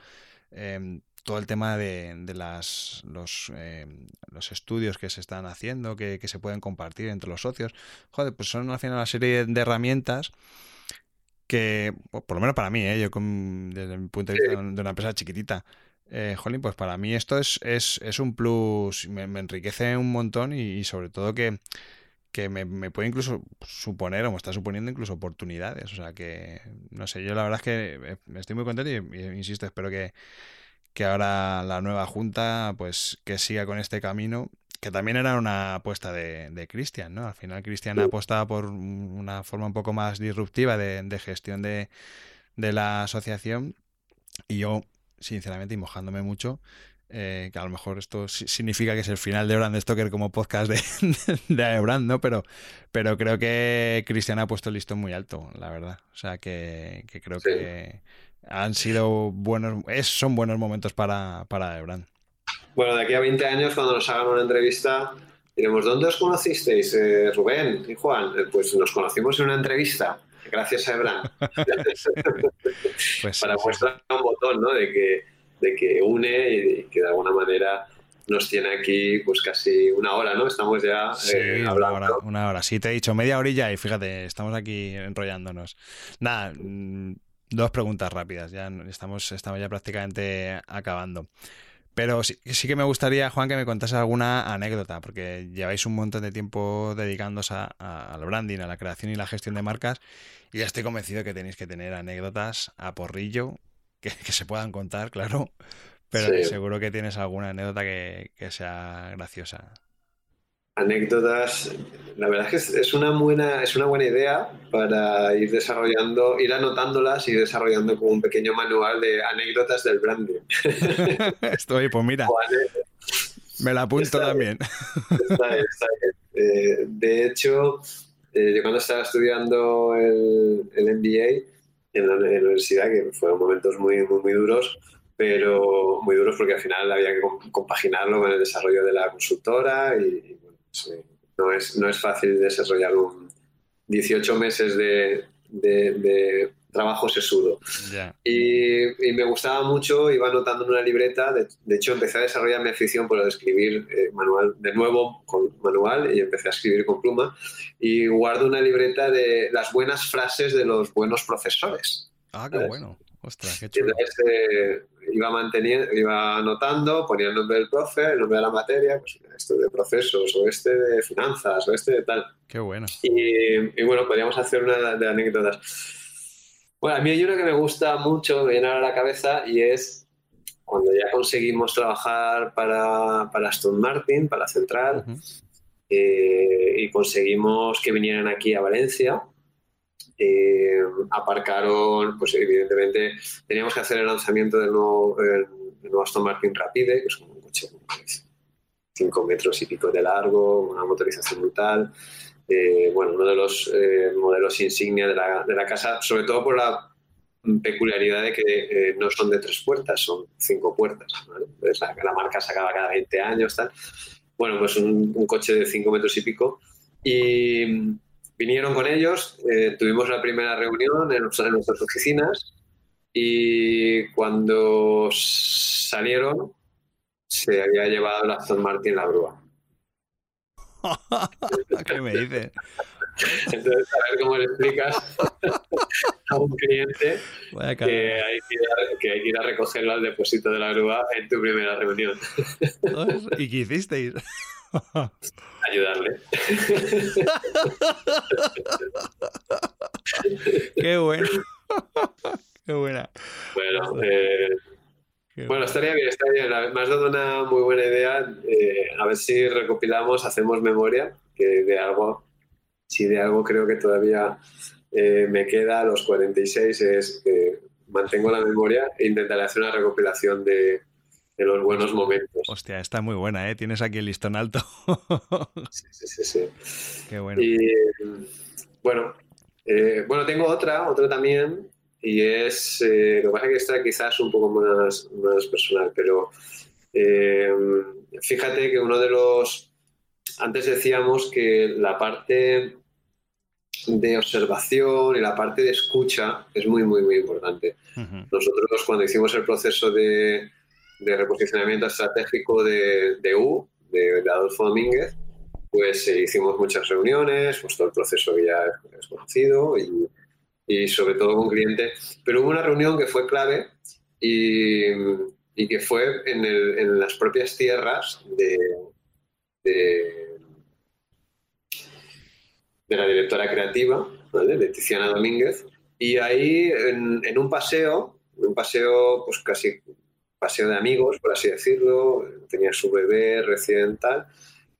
em, todo el tema de, las, los, em, los, estudios que se están haciendo, que, que, se pueden compartir entre los socios, joder, pues son al final una serie de herramientas que, por lo menos para mí, ¿eh? yo desde el punto de vista de una empresa chiquitita, eh, jolín, pues para mí esto es, es, es un plus, me, enriquece un montón y, sobre todo que, que me, me, puede incluso suponer, o me está suponiendo incluso oportunidades. O sea que, no sé, yo la verdad es que eh, estoy muy contento y, insisto, espero que, que ahora la nueva junta pues que siga con este camino que también era una apuesta de, de Cristian, ¿no? Al final Cristian apostaba por una forma un poco más disruptiva de, gestión de, la asociación y yo, sinceramente, y mojándome mucho, eh, que a lo mejor esto significa que es el final de Brand Stoker como podcast de, de Brand, ¿no? Pero, pero creo que Cristian ha puesto el listón muy alto, la verdad. O sea, que, creo que han sido buenos, son buenos momentos para, para Brand. Bueno, de aquí a 20 años, cuando nos hagan una entrevista, diremos, ¿dónde os conocisteis, eh, Rubén y Juan? Eh, pues nos conocimos en una entrevista, gracias a Ebran. pues, Para mostrar un botón, ¿no? De que, de que une y que de alguna manera nos tiene aquí pues casi una hora, ¿no? Estamos ya eh, hablando. Una hora, una hora. Sí, te he dicho media horilla y fíjate, estamos aquí enrollándonos. Nada, mm, dos preguntas rápidas, ya estamos, estamos ya prácticamente acabando. Pero sí, sí, que me gustaría, Juan, que me contase alguna anécdota, porque lleváis un montón de tiempo dedicándoos al branding, a la creación y la gestión de marcas, y ya estoy convencido que tenéis que tener anécdotas a porrillo que, se puedan contar, claro, pero seguro que tienes alguna anécdota que, que sea graciosa anécdotas, la verdad es que es una buena, es una buena idea para ir desarrollando, ir anotándolas y desarrollando como un pequeño manual de anécdotas del branding. Estoy, pues mira, me la apunto también. Eh, de hecho, eh, yo cuando estaba estudiando el, MBA en la, universidad, que fueron momentos muy, muy, muy duros, pero muy duros porque al final había que compaginarlo con el desarrollo de la consultora y no, es, no es fácil desarrollar un 18 meses de, trabajo sesudo. Y, me gustaba mucho, iba anotando en una libreta, de, hecho empecé a desarrollar mi afición por escribir eh, manual, de nuevo con manual y empecé a escribir con pluma y guardo una libreta de las buenas frases de los buenos profesores. Ah, qué bueno. Ostras, qué chulo. Eh, iba manteniendo, iba anotando, ponía el nombre del profe, el nombre de la materia, pues este de procesos, o este de finanzas, o este de tal. Qué bueno. Y, bueno, podríamos hacer una de anécdotas. Bueno, a mí hay una que me gusta mucho, me viene a la cabeza, y es cuando ya conseguimos trabajar para, para Aston Martin, para Central, eh, y conseguimos que vinieran aquí a Valencia. Eh, aparcaron, pues evidentemente teníamos que hacer el lanzamiento del nuevo, Aston Martin Rapide, que es un coche de 5 metros y pico de largo, una motorización brutal. Eh, bueno, uno de los eh, modelos insignia de la, de la, casa, sobre todo por la peculiaridad de que no son de tres puertas, son cinco puertas. La, la, marca se acaba cada 20 años, tal. Bueno, pues un, un coche de 5 metros y pico. Y, vinieron con ellos, eh, tuvimos la primera reunión en, nuestras oficinas y cuando salieron se había llevado la Aston Martin la grúa. ¿Qué me dices? Entonces, a ver cómo le explicas a un cliente que hay que, ir a, recogerlo al depósito de la grúa en tu primera reunión. ¿Y qué hicisteis? Ayudarle. Qué bueno. Qué buena. Bueno, eh, bueno, estaría bien, estaría bien. Me has dado una muy buena idea. Eh, a ver si recopilamos, hacemos memoria, que de algo, si de algo creo que todavía eh, me queda a los 46 es que mantengo la memoria e intentaré hacer una recopilación de, de los buenos momentos. Hostia, está muy buena, ¿eh? Tienes aquí el listón alto. sí, sí, sí, Qué bueno. Y bueno, eh, bueno, tengo otra, otra también, y es, eh, lo que pasa es que esta quizás un poco más, más personal, pero eh, fíjate que uno de los, antes decíamos que la parte de observación y la parte de escucha es muy, muy, muy importante. Nosotros cuando hicimos el proceso de, de reposicionamiento estratégico de, de U, de, Adolfo Domínguez, pues eh, hicimos muchas reuniones, pues todo el proceso ya es conocido y, y, sobre todo con clientes. Pero hubo una reunión que fue clave y, y que fue en, el, en, las propias tierras de, de, la directora creativa, ¿vale? de Tiziana Domínguez. Y ahí en, en un paseo, un paseo pues casi paseo de amigos, por así decirlo, tenía su bebé recién tal,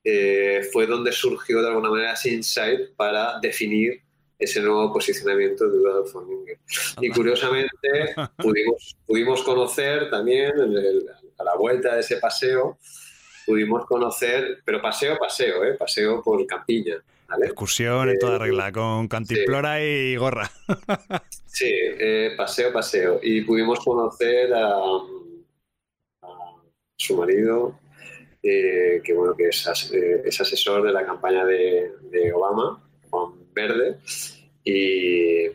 eh, fue donde surgió de alguna manera ese insight para definir ese nuevo posicionamiento de Adolfo Domínguez. Y curiosamente pudimos, pudimos conocer también a la vuelta de ese paseo, pudimos conocer, pero paseo, paseo, ¿eh? paseo por Campiña. Excursión en toda eh, regla, con cantimplora y gorra. sí, eh, paseo, paseo. Y pudimos conocer a, su marido, eh, que bueno, que es, eh, es, asesor de la campaña de, Obama, Juan Verde, y,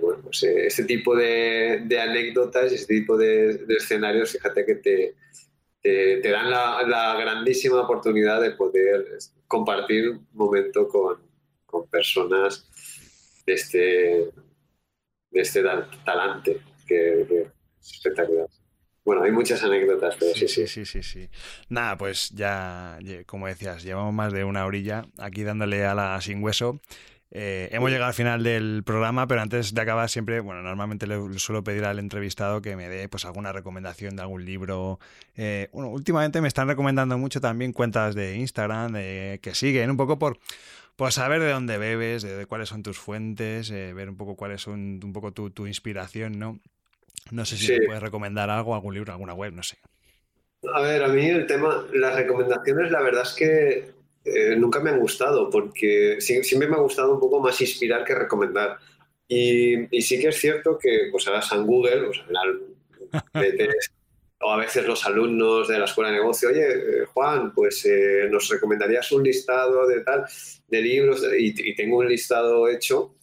bueno, pues eh, este tipo de, anécdotas, este tipo de, escenarios, fíjate que te, te, dan la, grandísima oportunidad de poder compartir un momento con, con personas de este, de este talante, que, que es espectacular. Bueno, hay muchas anécdotas, pero sí, sí, sí, sí, sí. Nada, pues ya, como decías, llevamos más de una orilla aquí dándole a la sin hueso. Eh, hemos llegado al final del programa, pero antes de acabar siempre, bueno, normalmente le, suelo pedir al entrevistado que me dé pues alguna recomendación de algún libro. Eh, bueno, últimamente me están recomendando mucho también cuentas de Instagram que siguen un poco por, por saber de dónde bebes, de, cuáles son tus fuentes, eh, ver un poco cuáles son un poco tu, tu inspiración, ¿no? No sé si me puedes recomendar algo, algún libro, alguna web, no sé. A ver, a mí el tema, las recomendaciones, la verdad es que eh, nunca me han gustado, porque siempre me ha gustado un poco más inspirar que recomendar. Y, sí que es cierto que, pues ahora San Google, pues, o a veces los alumnos de la escuela de negocio, oye, eh, Juan, pues eh, nos recomendarías un listado de tal, de libros, y, tengo un listado hecho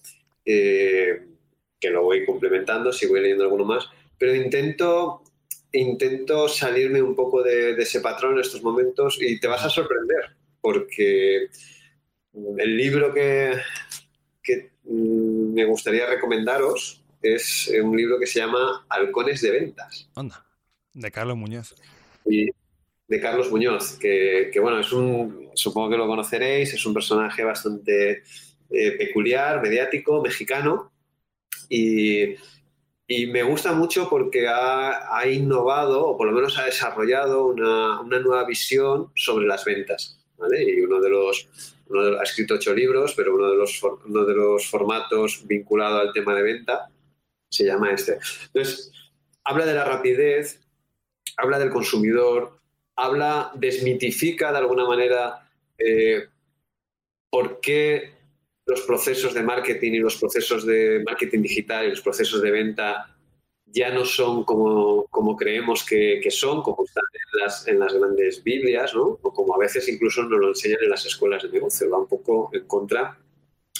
que lo voy complementando, si voy leyendo alguno más, pero intento, intento salirme un poco de, ese patrón en estos momentos y te vas a sorprender, porque el libro que, que mm, me gustaría recomendaros es un libro que se llama Halcones de Ventas. Onda, de Carlos Muñoz. Y de Carlos Muñoz, que, bueno, es un, supongo que lo conoceréis, es un personaje bastante eh, peculiar, mediático, mexicano, y, me gusta mucho porque ha, innovado, o por lo menos ha desarrollado una, nueva visión sobre las ventas. Y uno de los, ha escrito ocho libros, pero uno de, los, uno de los formatos vinculado al tema de venta se llama este. Entonces, habla de la rapidez, habla del consumidor, habla, desmitifica de alguna manera eh, por qué los procesos de marketing y los procesos de marketing digital y los procesos de venta ya no son como, como creemos que, son, como están en las, en las grandes Biblias, ¿no? o como a veces incluso nos lo enseñan en las escuelas de negocio, va un poco en contra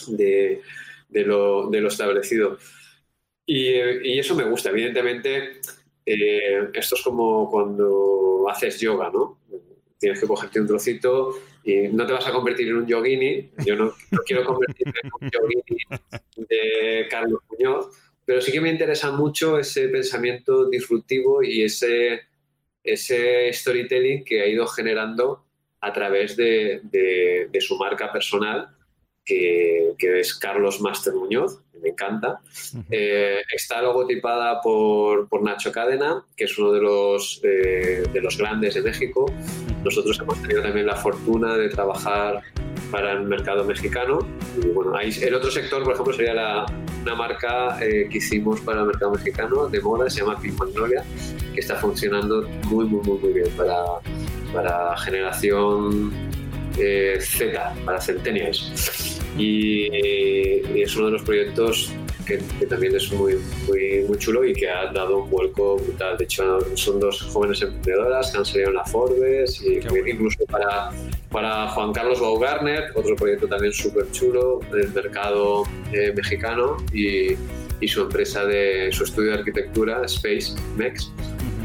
de, de, lo, de lo, establecido. Y, y, eso me gusta, evidentemente, eh, esto es como cuando haces yoga, ¿no? Tienes que cogerte un trocito y no te vas a convertir en un yogini, yo no, quiero convertirme en un yogini de Carlos Muñoz, pero sí que me interesa mucho ese pensamiento disruptivo y ese, ese storytelling que ha ido generando a través de, de su marca personal que, es Carlos Master Muñoz, que me encanta. Eh, está logotipada por, por, Nacho Cadena, que es uno de los, de los grandes de México. Nosotros hemos tenido también la fortuna de trabajar para el mercado mexicano. Y bueno, ahí, el otro sector, por ejemplo, sería la, una marca eh, que hicimos para el mercado mexicano de moda, se llama Pink Magnolia, que está funcionando muy, muy, muy, muy bien para, para generación eh, Z, para centennials y, es uno de los proyectos que, también es muy, muy, muy, chulo y que ha dado un vuelco brutal. De hecho, son dos jóvenes emprendedoras que han salido en la Forbes y incluso para, para Juan Carlos Baugarner, otro proyecto también súper chulo del mercado eh, mexicano y, y, su empresa de su estudio de arquitectura, Space Mex.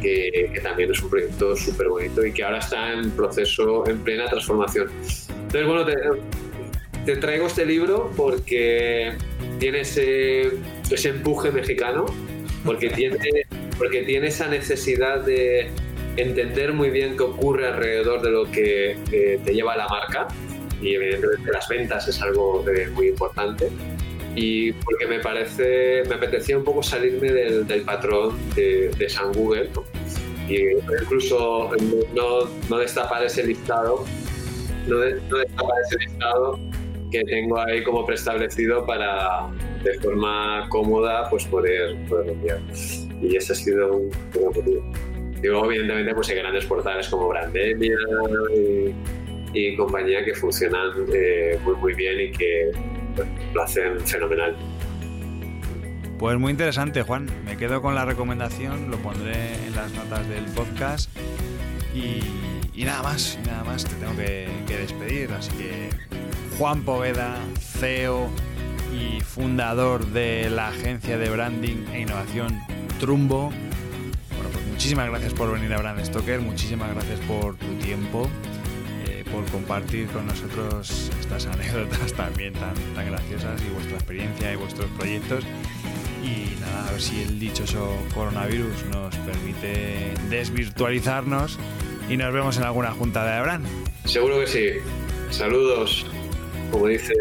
Que, que, también es un proyecto súper bonito y que ahora está en proceso, en plena transformación. Entonces, bueno, te, te traigo este libro porque tiene ese, empuje mexicano, porque tiene, porque tiene esa necesidad de entender muy bien qué ocurre alrededor de lo que te lleva la marca. Y evidentemente las ventas es algo eh, muy importante. Y porque me parece me apetecía un poco salirme del, patrón de, San Google y incluso no, no, destapar ese listado no, destapar ese listado que tengo ahí como preestablecido para de forma cómoda pues poder, poder enviar. Y ese ha sido un, buen objetivo. Digo, evidentemente, pues hay grandes portales como Brandemia y, y compañía que funcionan eh, muy, muy bien y que lo hacen fenomenal. Pues muy interesante, Juan. Me quedo con la recomendación, lo pondré en las notas del podcast. Y, nada más, nada más, te tengo que, que despedir. Así que Juan Poveda, CEO y fundador de la agencia de branding e innovación Trumbo. Bueno, pues muchísimas gracias por venir a Brand Stoker, muchísimas gracias por tu tiempo, eh, por compartir con nosotros estas anécdotas también tan, tan graciosas y vuestra experiencia y vuestros proyectos. Y nada, a ver si el dichoso coronavirus nos permite desvirtualizarnos y nos vemos en alguna junta de Abraham. Seguro que sí. Saludos, como dice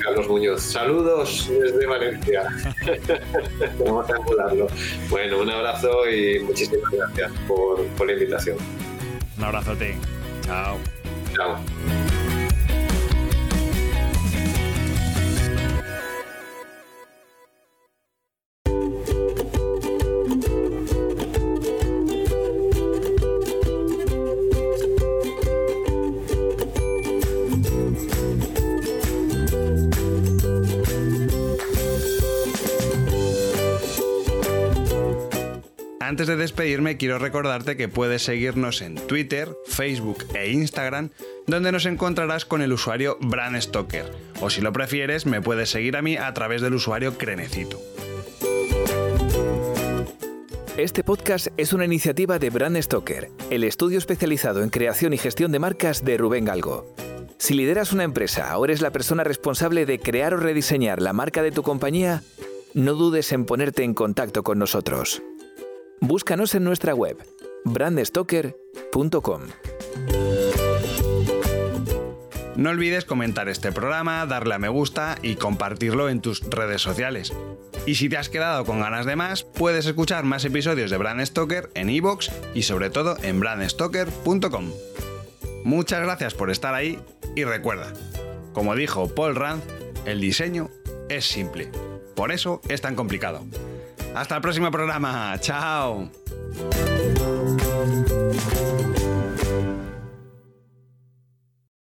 Carlos Muñoz. Saludos desde Valencia. Vamos a emularlo. Bueno, un abrazo y muchísimas gracias por, por la invitación. Un abrazote. Chao. Chao. Antes de despedirme, quiero recordarte que puedes seguirnos en Twitter, Facebook e Instagram, donde nos encontrarás con el usuario Bran Stoker. O si lo prefieres, me puedes seguir a mí a través del usuario Crenecito. Este podcast es una iniciativa de Brand Stoker, el estudio especializado en creación y gestión de marcas de Rubén Galgo. Si lideras una empresa o eres la persona responsable de crear o rediseñar la marca de tu compañía, no dudes en ponerte en contacto con nosotros. Búscanos en nuestra web, brandstoker.com. No olvides comentar este programa, darle a me gusta y compartirlo en tus redes sociales. Y si te has quedado con ganas de más, puedes escuchar más episodios de Brand Stoker en iVoox y sobre todo en brandstoker.com. Muchas gracias por estar ahí y recuerda, como dijo Paul Rand, el diseño es simple. Por eso es tan complicado. Hasta el próximo programa. Chao.